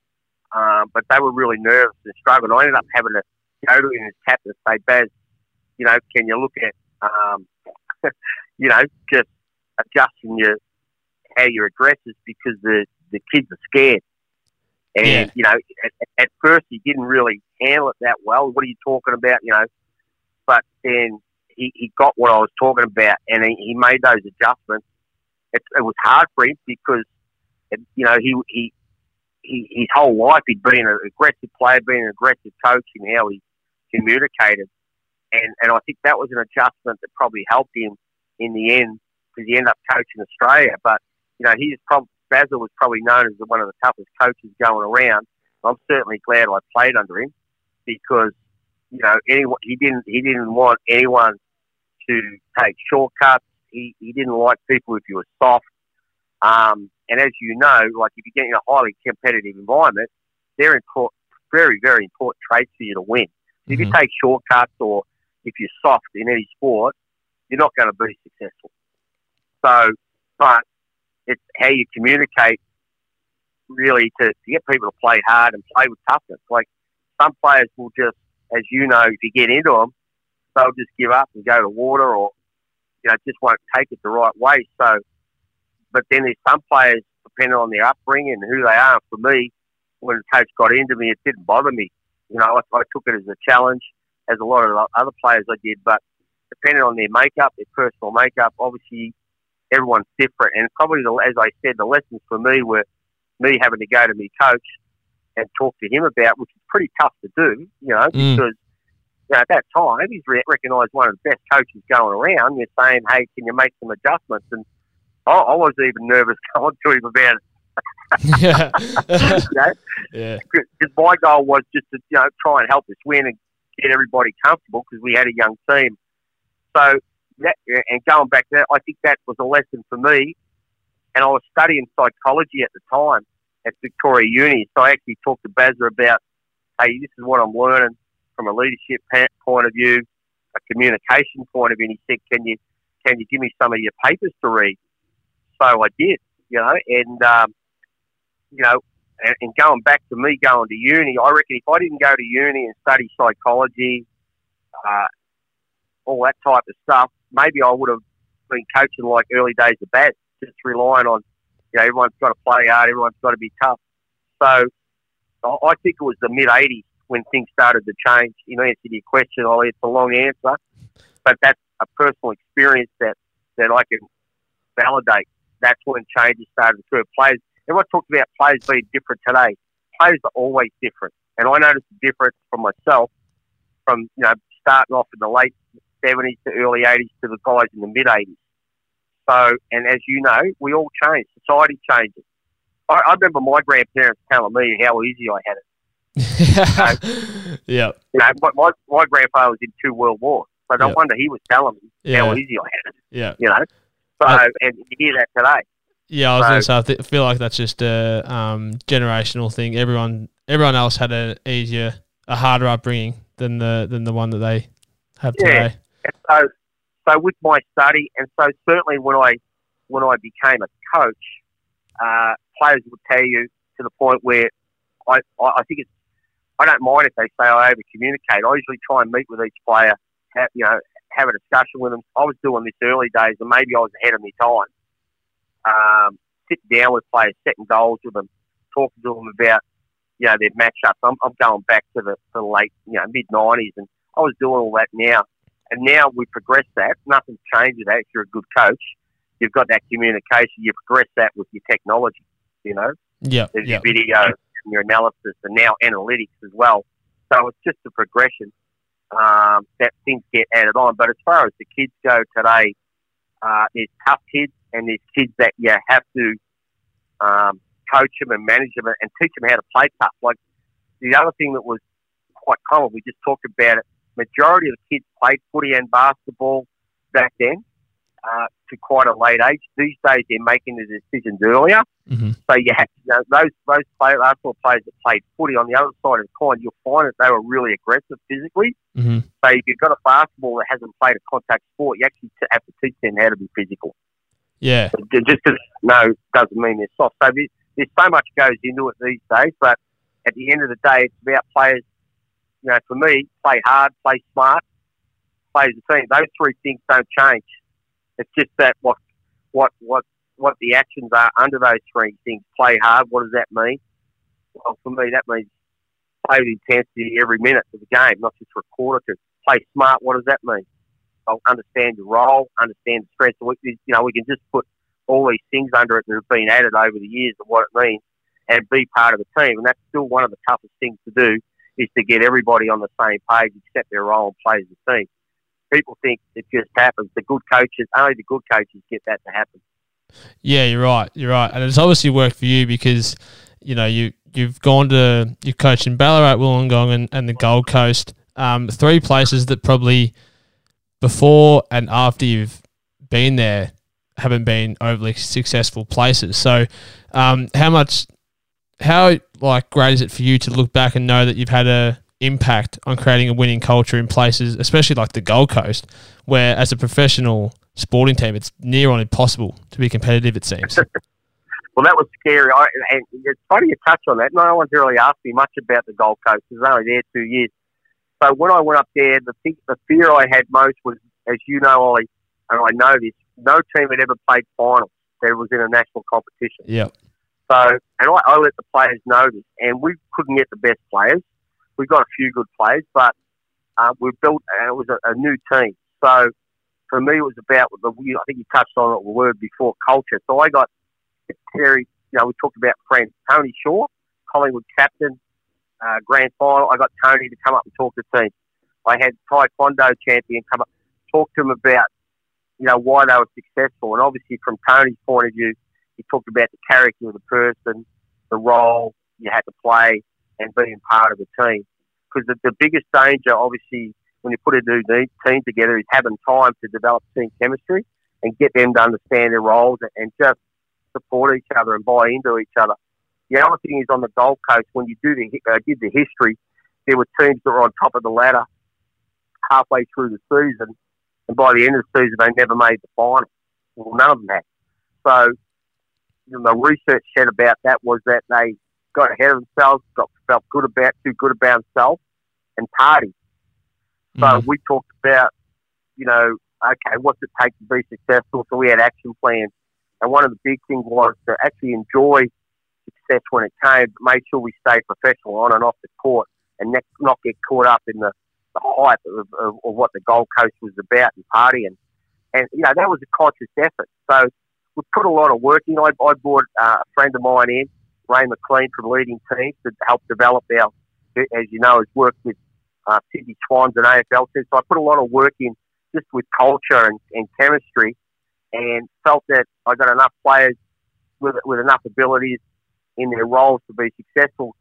Um, but they were really nervous and struggling. I ended up having to go to him as captain and say, Baz, you know, can you look at, um, you know, just adjusting your how your addresses because the the kids are scared. And yeah. you know, at, at, first he didn't really handle it that well. What are you talking about? You know, but then he, he got what I was talking about, and he, he made those adjustments. It, it was hard for him because, it, you know, he he. His whole life, he'd been an aggressive player, been an aggressive coach in how he communicated, and and I think that was an adjustment that probably helped him in the end because he ended up coaching Australia. But you know, he's probably Basil was probably known as one of the toughest coaches going around. I'm certainly glad I played under him because you know anyone he didn't he didn't want anyone to take shortcuts. He he didn't like people if you were soft. Um, and as you know, like if you get in a highly competitive environment, they're important, very very important traits for you to win. Mm-hmm. If you mm-hmm. take shortcuts or if you're soft in any sport, you're not going to be successful. So, but it's how you communicate really to, to get people to play hard and play with toughness. Like some players will just, as you know, if you get into them, they'll just give up and go to water or, you know, just won't take it the right way. So, but then there's some players, depending on their upbringing and who they are. For me, when the coach got into me, it didn't bother me. You know, I, I took it as a challenge, as a lot of other players I did. But depending on their makeup, their personal makeup, obviously everyone's different. And probably, the, as I said, the lessons for me were me having to go to my coach and talk to him about, which is pretty tough to do, you know, mm. because you know, at that time he's re- recognised one of the best coaches going around. You're saying, hey, can you make some adjustments? And I, I was even nervous going to him about it. yeah. you know? yeah. Because my goal was just to you know try and help us win and get everybody comfortable because we had a young team. So that, and going back there, I think that was a lesson for me. And I was studying psychology at the time at Victoria Uni. So I actually talked to Bazza about, hey, this is what I'm learning from a leadership point of view, a communication point of view. And he said, can you, can you give me some of your papers to read? So I did, you know, and, um, you know, and, and going back to me going to uni, I reckon if I didn't go to uni and study psychology, uh, all that type of stuff, maybe I would have been coaching like early days of Baz, just relying on, you know, everyone's got to play hard, everyone's got to be tough. So I think it was the mid 80s when things started to change. In answer to your question, Ollie, it's a long answer, but that's a personal experience that, that I can validate. That's when changes started to occur. Players, everyone talked about players being different today. Players are always different. And I noticed the difference for myself from, you know, starting off in the late 70s to early 80s to the guys in the mid 80s. So, and as you know, we all change. Society changes. I, I remember my grandparents telling me how easy I had it. yeah. You know, my, my grandfather was in two world wars, so no wonder he was telling me yeah. how easy I had it. Yeah. You know, so uh, and you hear that today. Yeah, I was so, going to say I th- feel like that's just a um, generational thing. Everyone, everyone else had an easier, a harder upbringing than the than the one that they have yeah. today. And so, so with my study, and so certainly when I when I became a coach, uh, players would tell you to the point where I, I think it's I don't mind if they say I over communicate. I usually try and meet with each player, you know, have a discussion with them. I was doing this early days, and maybe I was ahead of my time. Um, sitting down with players, setting goals with them, talking to them about you know their matchups. I'm, I'm going back to the, to the late you know mid '90s, and I was doing all that now. And now we progress that. Nothing's changed with that. If you're a good coach, you've got that communication. You progress that with your technology. You know, yeah, there's yep. your video and your analysis, and now analytics as well. So it's just a progression um, that things get added on. But as far as the kids go today, uh, there's tough kids and there's kids that you have to um, coach them and manage them and teach them how to play tough. Like the other thing that was quite common, we just talked about it. Majority of the kids played footy and basketball back then uh, to quite a late age. These days, they're making the decisions earlier. Mm-hmm. So you have you know, those those players, those players that played footy on the other side of the coin, you'll find that they were really aggressive physically. Mm-hmm. So if you've got a basketball that hasn't played a contact sport, you actually have to teach them how to be physical. Yeah. Just because no doesn't mean they're soft. So there's so much goes into it these days, but at the end of the day, it's about players. You know, for me, play hard, play smart, play the team. Those three things don't change. It's just that what what what what the actions are under those three things. Play hard. What does that mean? Well, for me, that means play with intensity every minute of the game, not just for a quarter. To play smart. What does that mean? Well, understand your role, understand the strengths. You know, we can just put all these things under it that have been added over the years of what it means and be part of the team. And that's still one of the toughest things to do is to get everybody on the same page, accept their role and play as a team. People think it just happens. The good coaches, only the good coaches get that to happen. Yeah, you're right. You're right, and it's obviously worked for you because you know you you've gone to you've coached in Ballarat, Wollongong, and, and the Gold Coast. Um, three places that probably before and after you've been there haven't been overly successful places. So, um, how much, how like great is it for you to look back and know that you've had a impact on creating a winning culture in places, especially like the Gold Coast, where as a professional sporting team, it's near on impossible to be competitive. It seems. well, that was scary, I, and it's funny you touch on that. No one's really asked me much about the Gold Coast. I was only there two years. So when I went up there, the thing, the fear I had most was, as you know, Ollie, and I know this, no team had ever played finals that was in a national competition. Yeah. So, and I, I let the players know this, and we couldn't get the best players. We got a few good players, but uh, we built, and it was a, a, new team. So, for me, it was about the. I think you touched on it, the word before culture. So I got Terry. You know, we talked about friends. Tony Shaw, Collingwood captain, uh, grand final. I got Tony to come up and talk to the team. I had Taekwondo champion come up, talk to him about you know, why they were successful. And obviously, from Tony's point of view, he talked about the character of the person, the role you had to play, and being part of the team. Because the, the biggest danger, obviously, when you put a new team together, is having time to develop team chemistry and get them to understand their roles and just support each other and buy into each other. The other thing is on the Gold Coast, when you do the uh, did the history, there were teams that were on top of the ladder halfway through the season and by the end of the season, they never made the final. Well, none of them had. So the research said about that was that they got ahead of themselves, got felt good about, too good about themselves, and partied. So mm. we talked about, you know, okay, what's it take to be successful? So we had action plans. And one of the big things was to actually enjoy success when it came, but make sure we stay professional on and off the court and not get caught up in the the hype of, of, of, what the Gold Coast was about and partying. And, you know, that was a conscious effort. So we put a lot of work in. I, I brought uh, a friend of mine in, Ray McLean from Leading Teams, to help develop our, as you know, has worked with uh, Sydney Swans and AFL teams. So I put a lot of work in just with culture and, and chemistry and felt that I got enough players with, with enough abilities in their roles to be successful.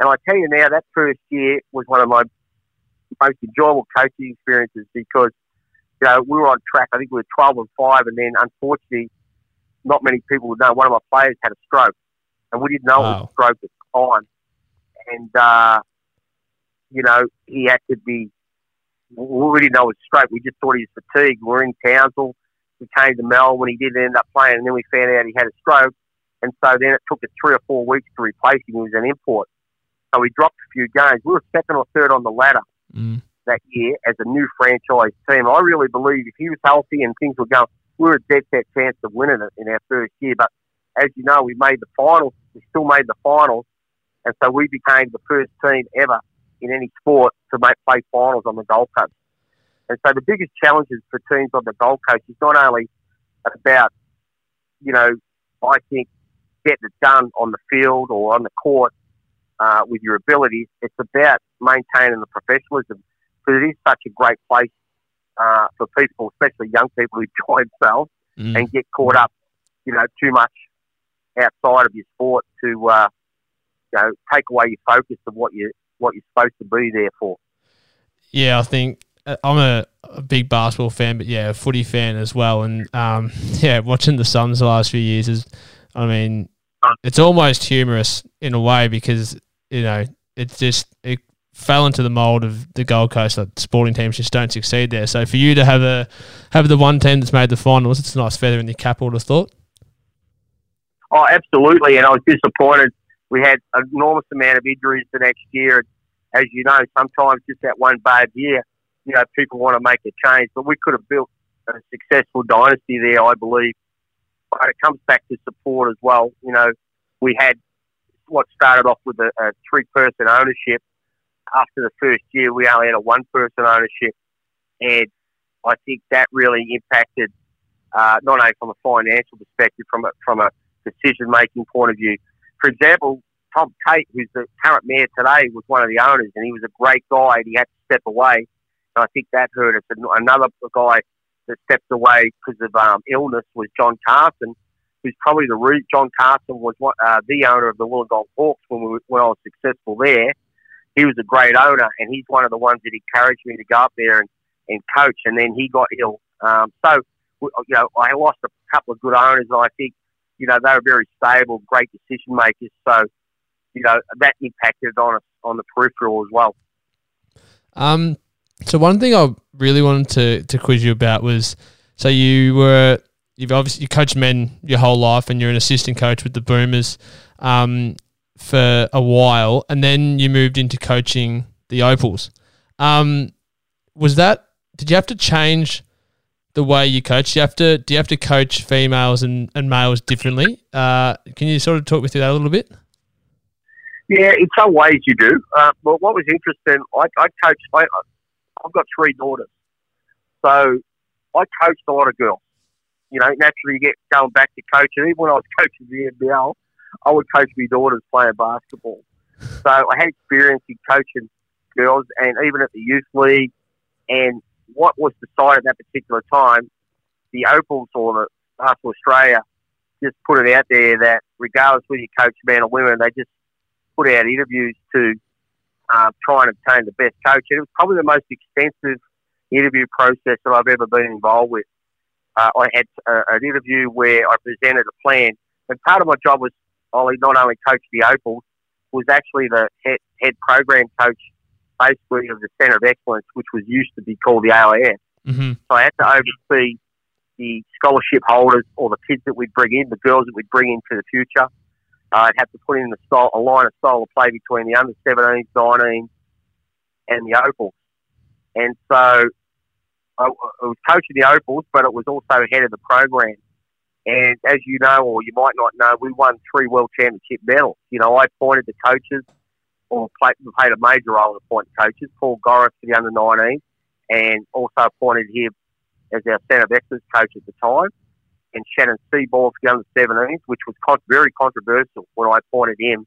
And I tell you now, that first year was one of my most enjoyable coaching experiences because you know we were on track. I think we were twelve and five, and then unfortunately, not many people would know one of my players had a stroke, and we didn't know wow. it was a stroke at the time. And uh, you know he had to be. We didn't know it was stroke. We just thought he was fatigued. We are in Townsville. We came to Mel when he didn't end up playing, and then we found out he had a stroke. And so then it took us three or four weeks to replace him. He was an import. So we dropped a few games. We were second or third on the ladder mm. that year as a new franchise team. I really believe if he was healthy and things were going, we were a dead set chance of winning it in our first year. But as you know, we made the finals. We still made the finals, and so we became the first team ever in any sport to make play finals on the Gold Coast. And so the biggest challenges for teams on the Gold Coast is not only about, you know, I think getting it done on the field or on the court uh, with your abilities. It's about maintaining the professionalism because it is such a great place uh, for people, especially young people who enjoy themselves mm. and get caught up, you know, too much outside of your sport to, uh, you know, take away your focus of what you what you're supposed to be there for. Yeah, I think uh, I'm a, a, big basketball fan, but yeah, a footy fan as well. And um, yeah, watching the Suns the last few years is, I mean, it's almost humorous in a way because you know it's just it fell into the mold of the Gold Coast. Like sporting teams just don't succeed there. So for you to have a have the one team that's made the finals, it's a nice feather in your cap. I would have thought. Oh, absolutely, and I was disappointed. We had an enormous amount of injuries the next year. As you know, sometimes just that one bad year, you know, people want to make a change. But we could have built a successful dynasty there, I believe. But it comes back to support as well. You know, we had what started off with a, a three-person ownership. After the first year, we only had a one-person ownership, and I think that really impacted uh, not only from a financial perspective, from a, from a decision-making point of view. For example, Tom Tate, who's the current mayor today, was one of the owners, and he was a great guy, and he had to step away. And I think that hurt us. And another guy that stepped away because of um, illness was John Carson, who's probably the root. John Carson was what, uh, the owner of the Wollongong Hawks when, we, when I was successful there. He was a great owner, and he's one of the ones that encouraged me to go up there and, and coach. And then he got ill. Um, so, you know, I lost a couple of good owners, and I think, you know, they were very stable, great decision makers. So, you know, that impacted on us on the peripheral as well. Um, so one thing I really wanted to, to quiz you about was, so you were you've obviously you coached men your whole life, and you're an assistant coach with the Boomers um, for a while, and then you moved into coaching the Opals. Um, was that? Did you have to change the way you coach? Do you have to? Do you have to coach females and, and males differently? Uh, can you sort of talk me through that a little bit? Yeah, in some ways you do. Uh, but what was interesting, I, I coached. I, I've got three daughters, so I coached a lot of girls you know, naturally you get going back to coaching. Even when I was coaching the NBL, I would coach my daughters playing basketball. So I had experience in coaching girls and even at the youth league. And what was decided at that particular time, the Opals or the Basketball Australia just put it out there that regardless whether you coach men or women, they just put out interviews to uh, try and obtain the best coach. And it was probably the most extensive interview process that I've ever been involved with uh, I had uh, an interview where I presented a plan. And part of my job was not only coach the Opals, was actually the head, head program coach, basically of the Centre of Excellence, which was used to be called the AIS. Mm-hmm. So I had to oversee the scholarship holders or the kids that we'd bring in, the girls that we'd bring in for the future. Uh, I'd have to put in the style, a line of style of play between the under 17s, 19s, and the Opals. And so I, was coaching the Opals, but it was also head of the program. And as you know, or you might not know, we won three world championship medals. You know, I appointed the coaches, or played, played a major role in appointing coaches. Paul Goriss for the under 19, and also appointed him as our centre of excellence coach at the time. And Shannon Seebohm for the under 17s, which was con- very controversial when I appointed him,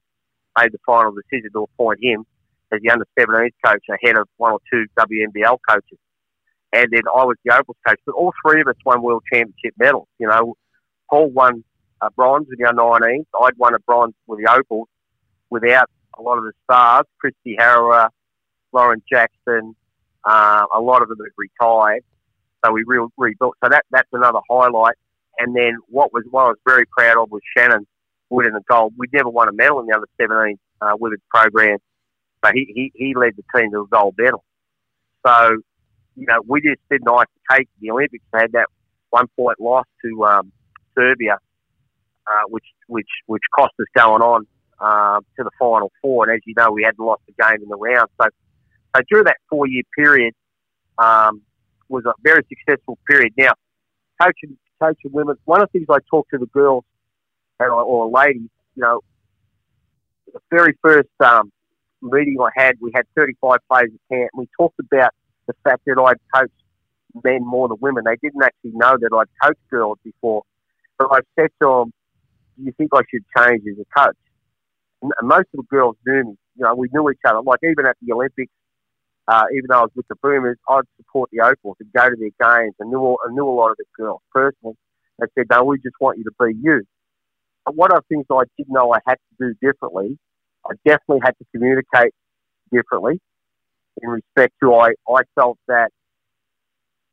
made the final decision to appoint him as the under 17s coach ahead of one or two WNBL coaches and then I was the Opals coach. But all three of us won world championship medals. You know, Paul won a bronze with the under 19s. I'd won a bronze with the Opals without a lot of the stars, Kristi Harrower, Lauren Jackson, uh, a lot of them have retired. So we re- rebuilt. So that that's another highlight. And then what was what I was very proud of was Shannon winning the gold. We never won a medal in the under 17 uh, women's program, but he, he, he led the team to a gold medal. So you know, we just did nice to take the Olympics. They had that one point loss to um, Serbia, uh, which which which cost us going on uh, to the final four. And as you know, we hadn't lost a game in the round. So, so during that four year period, um, was a very successful period. Now, coaching coaching women, one of the things I talk to the girls and or ladies, you know, the very first um, meeting I had, we had 35 players at camp. We talked about the fact that I'd coached men more than women. They didn't actually know that I'd coached girls before. But I said to them, do you think I should change as a coach? Most of the girls knew me. You know, we knew each other. Like even at the Olympics, uh, even though I was with the Boomers, I'd support the Opals and go to their games. and knew all, I knew a lot of the girls personally. They said, "No, we just want you to be you." But one of the things I did know I had to do differently, I definitely had to communicate differently in respect to I, I felt that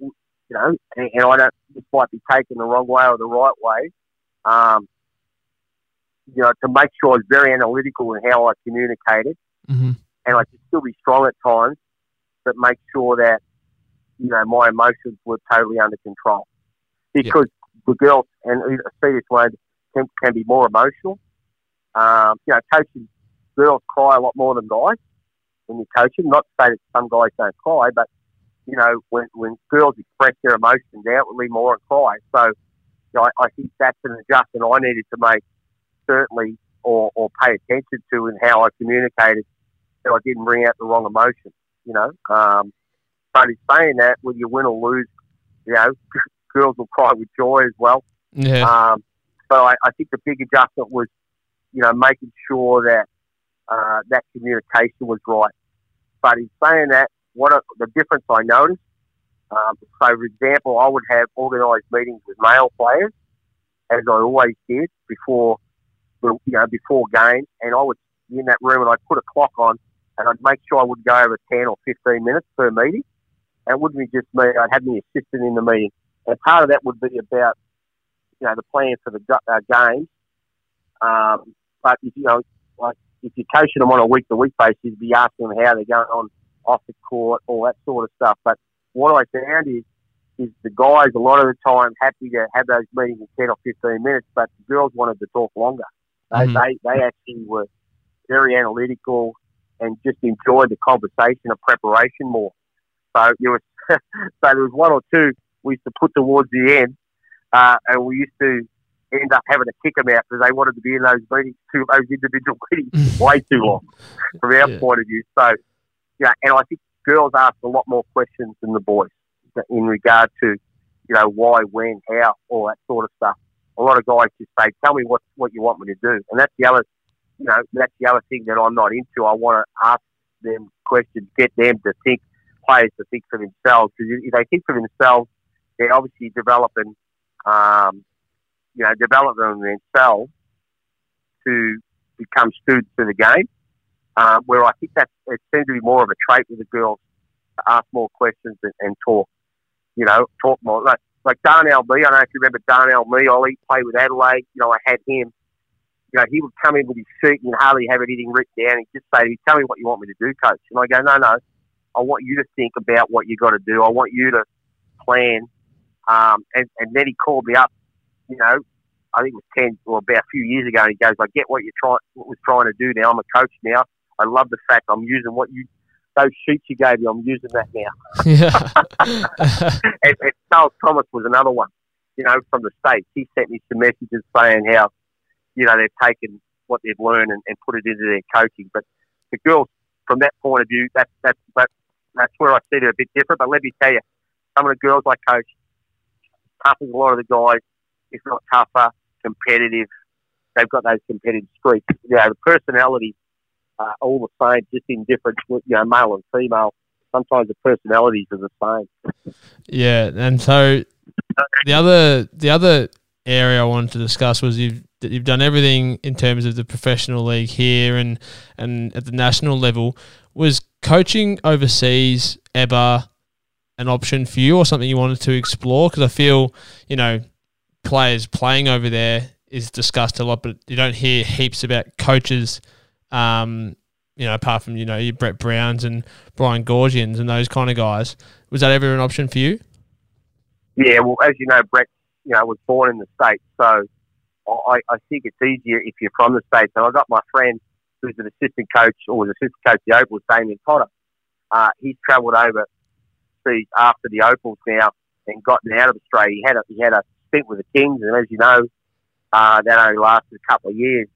you know, and, and I don't this might be taken the wrong way or the right way. Um, you know, to make sure I was very analytical in how I communicated, mm-hmm. and I could still be strong at times, but make sure that you know my emotions were totally under control. Because yep. the girls and I see this one can, can be more emotional. Um, you know, coaching girls cry a lot more than guys when you're coaching. Not to say that some guys don't cry, but you know, when when girls express their emotions outwardly more and cry. So, you know, I, I think that's an adjustment I needed to make certainly, or, or pay attention to in how I communicated, so I didn't bring out the wrong emotion. You know, um, but in saying that, whether you win or lose, you know, girls will cry with joy as well. Yeah. Um, so I, I think the big adjustment was, you know, making sure that uh, that communication was right. But in saying that, what a, the difference I noticed. Um, so, for example, I would have organised meetings with male players, as I always did before, you know, before games, and I would be in that room and I'd put a clock on, and I'd make sure I would go over ten or fifteen minutes per meeting, and it wouldn't be just me. I'd have the assistant in the meeting, and part of that would be about you know, the plan for the uh, games. Um, but if you know, like if you're coaching them on a week to week basis, you'd be asking them how they're going on off the court, all that sort of stuff. But what I found is, is the guys a lot of the time happy to have those meetings in ten or fifteen minutes, but the girls wanted to talk longer. Mm-hmm. They they actually were very analytical and just enjoyed the conversation of preparation more. So there was so there was one or two we used to put towards the end uh, and we used to end up having to kick them out because they wanted to be in those meetings, too, those individual meetings, way too long from our yeah. point of view. So, yeah, and I think girls ask a lot more questions than the boys in regard to, you know, why, when, how, all that sort of stuff. A lot of guys just say, "Tell me what what you want me to do," and that's the other, you know, that's the other thing that I'm not into. I want to ask them questions, get them to think, players to think for themselves. Because if they think for themselves, they're obviously developing um, you know, develop them themselves to become students of the game. Um, where I think that it seems to be more of a trait with the girls to ask more questions and, and talk. You know, talk more. Like, like Darnell Mee, I don't know if you remember Darnell Mee. Ollie played with Adelaide. You know, I had him. You know, he would come in with his suit and hardly have anything written down. He'd just say "Tell me what you want me to do, coach." And I go, "No, no. I want you to think about what you got to do. I want you to plan." Um, and, and then he called me up you know, I think it was 10 or about a few years ago, and he goes, I get what you're trying, what we're trying to do now. I'm a coach now. I love the fact I'm using what you, those sheets you gave me, I'm using that now. Yeah. and, and Charles Thomas was another one, you know, from the States. He sent me some messages saying how, you know, they've taken what they've learned and, and put it into their coaching. But the girls, from that point of view, that's, that's, that's, that's where I see it a bit different. But let me tell you, some of the girls I coach, tough as a lot of the guys, if not tougher, competitive. They've got those competitive streaks. You know, the personalities are all the same, just in different, you know, male and female. Sometimes the personalities are the same. Yeah, and so the other the other area I wanted to discuss was you've you've done everything in terms of the professional league here and and at the national level. Was coaching overseas ever an option for you or something you wanted to explore? Because I feel, you know, players playing over there is discussed a lot, but you don't hear heaps about coaches. Um, you know, apart from you know your Brett Browns and Brian Goorjians and those kind of guys. Was that ever an option for you? Yeah, well, as you know, Brett, you know, was born in the states, so I, I think it's easier if you're from the states. And I got my friend who's an assistant coach or was assistant coach the Opals, Damian Cotter. Uh, he's travelled over after the Opals now and gotten out of Australia. He had a, he had a stint with the Kings, and as you know, uh, that only lasted a couple of years.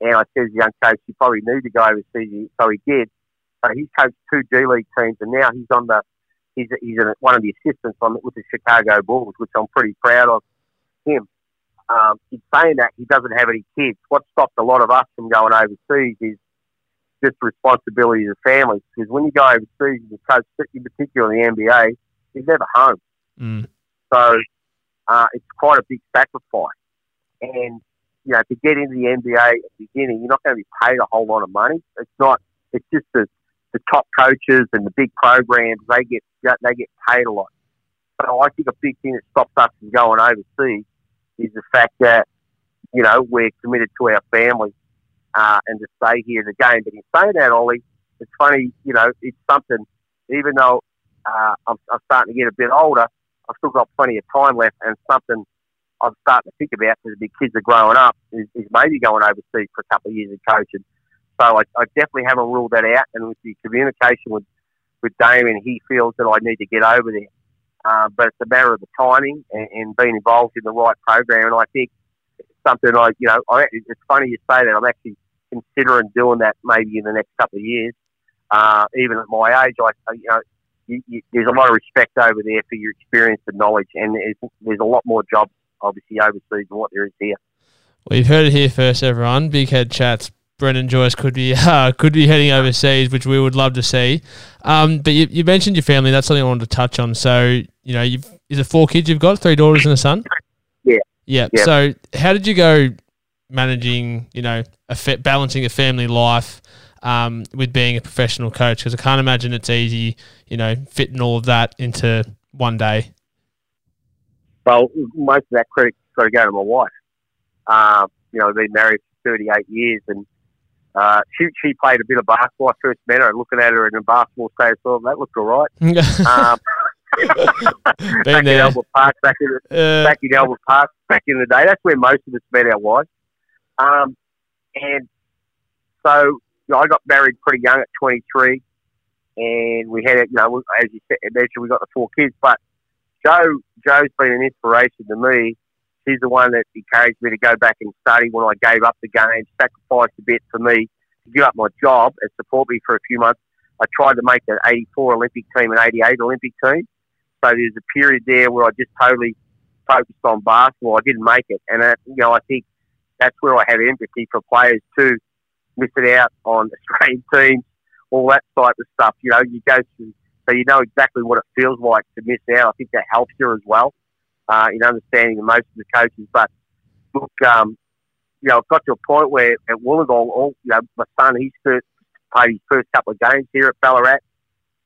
And I said to the young coach, you probably need to go overseas, so he did. So he's coached two G League teams, and now he's on the he's he's one of the assistants on with the Chicago Bulls, which I'm pretty proud of him. um, in saying that, he doesn't have any kids. What stopped a lot of us from going overseas is just the responsibility of the family. Because when you go overseas, you coach, in particular in the NBA, you're never home. Mm. So uh, it's quite a big sacrifice. And, you know, to get into the NBA at the beginning, you're not going to be paid a whole lot of money. It's not, it's just the, the top coaches and the big programs, they get, they get paid a lot. So I think a big thing that stops us from going overseas is the fact that, you know, we're committed to our family uh, and to stay here in the game. But in saying that, Ollie, it's funny, you know, it's something, even though uh, I'm, I'm starting to get a bit older, I've still got plenty of time left and something I'm starting to think about because the kids are growing up is, is maybe going overseas for a couple of years of coaching. So I, I definitely haven't ruled that out. And with the communication with, with Damian, he feels that I need to get over there. Uh, but it's a matter of the timing and, and, being involved in the right program. And I think it's something I, you know, I, it's funny you say that. I'm actually considering doing that maybe in the next couple of years. Uh, even at my age, I, you know, you, you, there's a lot of respect over there for your experience and knowledge, and there's, there's a lot more jobs obviously overseas and what there is here. Well, you've heard it here first, everyone. Big Head Chats. Brendan Joyce could be uh, could be heading overseas, which we would love to see. Um, but you, you mentioned your family. That's something I wanted to touch on. So you know, you've is it four kids you've got? Three daughters and a son. Yeah. Yeah. yeah. So how did you go managing? You know, a fa- balancing a family life um, with being a professional coach? Because I can't imagine it's easy. You know, fitting all of that into one day. Well, most of that credit's got to go to my wife. Um, you know, I've been married for 38 years and uh, she, she played a bit of basketball. I first met her and looking at her in a basketball state, I thought that looked all right. um, back in Albert Park, back in, uh, back in Albert Park, back in the day. That's where most of us met our wives. Um, and so you know, I got married pretty young at 23, and we had, you know, as you said, mentioned, we got the four kids. But Jo, Jo's been an inspiration to me. She's the one that encouraged me to go back and study when I gave up the game, sacrificed a bit for me to give up my job and support me for a few months. I tried to make the 84 Olympic team and 88 Olympic team. So there's a period there where I just totally focused on basketball. I didn't make it. And, that, you know, I think that's where I have empathy for players too, missing out on Australian teams, all that type of stuff. You know, you go through, so you know exactly what it feels like to miss out. I think that helps you as well uh, in understanding most of the coaches. But look, um, you know, it got to a point where at Wollongong, all you know, my son, he's first played his first couple of games here at Ballarat.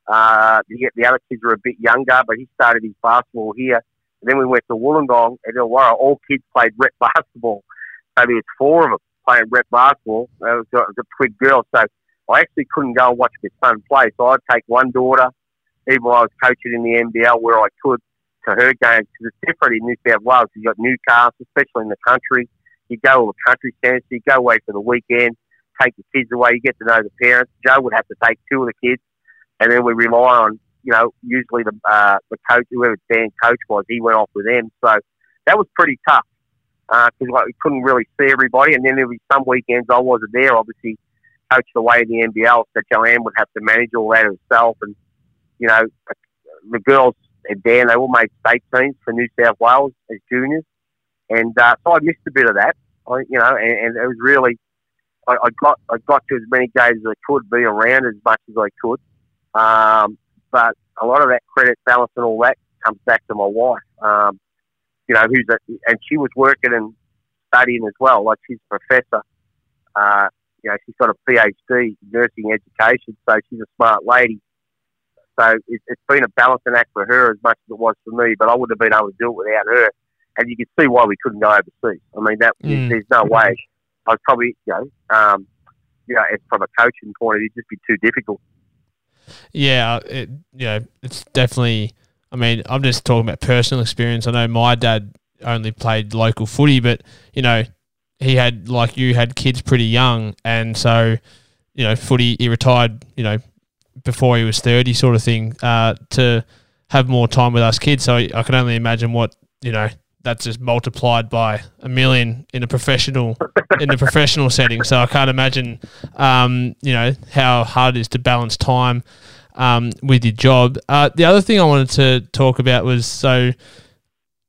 Uh, the, the other kids were a bit younger, but he started his basketball here. And then we went to Wollongong, and Illawarra, all kids played rep basketball. So there's four of them playing rep basketball. It was, it was a twin girl. So I actually couldn't go and watch my son play. So I'd take one daughter, even while I was coaching in the NBL, where I could, to her games because it's different in New South Wales. You've got Newcastle, especially in the country. You go all the country centres, you go away for the weekend, take the kids away, you get to know the parents. Jo would have to take two of the kids, and then we rely on, you know, usually the uh, the coach, whoever Dan coach was, he went off with them. So that was pretty tough because uh, like, we couldn't really see everybody. And then there was some weekends I wasn't there, obviously, coached away in the NBL, so Joanne would have to manage all that herself. And, you know, the girls and Dan, they all made state teams for New South Wales as juniors. And uh, so I missed a bit of that, I, you know, and, and it was really, I, I, got I got to as many games as I could, be around as much as I could. Um, but a lot of that credit balance and all that comes back to my wife, um, you know, who's a, and she was working and studying as well. Like she's a professor. Uh, you know, she's got a PhD in nursing education, so she's a smart lady. So it, has been a balancing act for her as much as it was for me, but I wouldn't have been able to do it without her. And you can see why we couldn't go overseas. I mean, that mm. there's no way. I was probably, you know, um, you know, from a coaching point of view, it'd just be too difficult. Yeah, it, you know, it's definitely. I mean, I'm just talking about personal experience. I know my dad only played local footy, but you know, he had like you had kids pretty young, and so you know, footy. He retired, you know, before he was 30 sort of thing uh, to have more time with us kids. So I can only imagine what, you know, that's just multiplied by a million in a professional in a professional setting. So I can't imagine, um, you know, how hard it is to balance time um, with your job. Uh, the other thing I wanted to talk about was so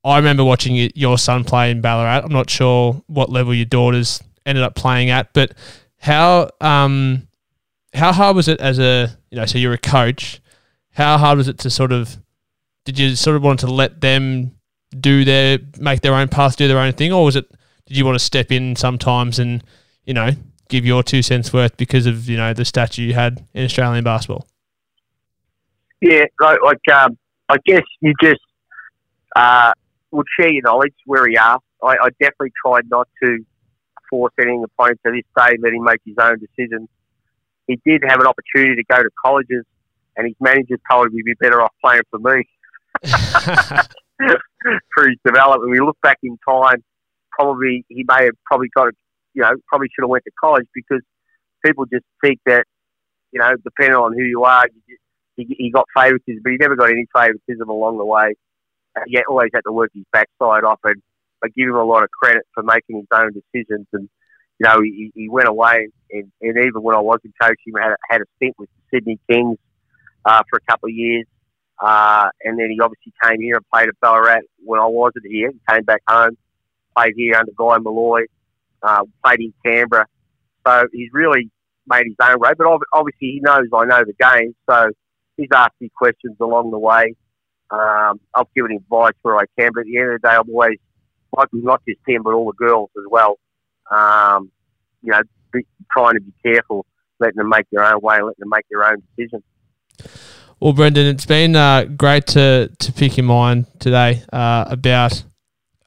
I remember watching your son play in Ballarat. I'm not sure what level your daughters ended up playing at, but how um, how hard was it as a you know so you're a coach? How hard was it to sort of did you sort of want to let them do their make their own path, do their own thing, or was it did you want to step in sometimes and you know give your two cents worth because of you know the stature you had in Australian basketball? Yeah, like, like um, I guess you just uh, would share your knowledge where he are. I, I definitely tried not to force any him to this day, let him make his own decisions. He did have an opportunity to go to colleges, and his manager told him he'd be better off playing for me for his development. We look back in time, probably he may have probably got, a, you know, probably should have went to college because people just think that, you know, depending on who you are, you just, he, he got favouritism, but he never got any favouritism along the way. Uh, he always had to work his backside off, and I give him a lot of credit for making his own decisions. And you know, he, he went away, and, and even when I wasn't coaching, had had a stint with the Sydney Kings uh, for a couple of years. Uh, and then he obviously came here and played at Ballarat when I wasn't here. He came back home, played here under Guy Molloy, uh, played in Canberra. So he's really made his own way. But obviously he knows I know the game, so he's asked me questions along the way. Um, I've given advice where I can, but at the end of the day, I'm always like not just him, but all the girls as well. Um, you know, be, trying to be careful, letting them make their own way, letting them make their own decisions. Well, Brendan, it's been uh, great to to pick your mind today uh, about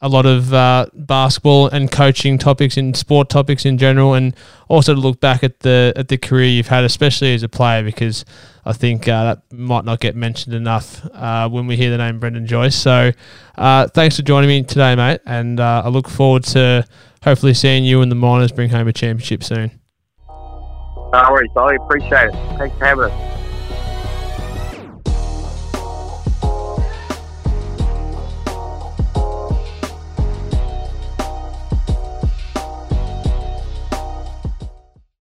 a lot of uh, basketball and coaching topics and sport topics in general, and also to look back at the at the career you've had, especially as a player, because I think uh, that might not get mentioned enough uh, when we hear the name Brendan Joyce. So, uh, thanks for joining me today, mate, and uh, I look forward to hopefully seeing you and the Miners bring home a championship soon. No worries, I appreciate it. Thanks for having us.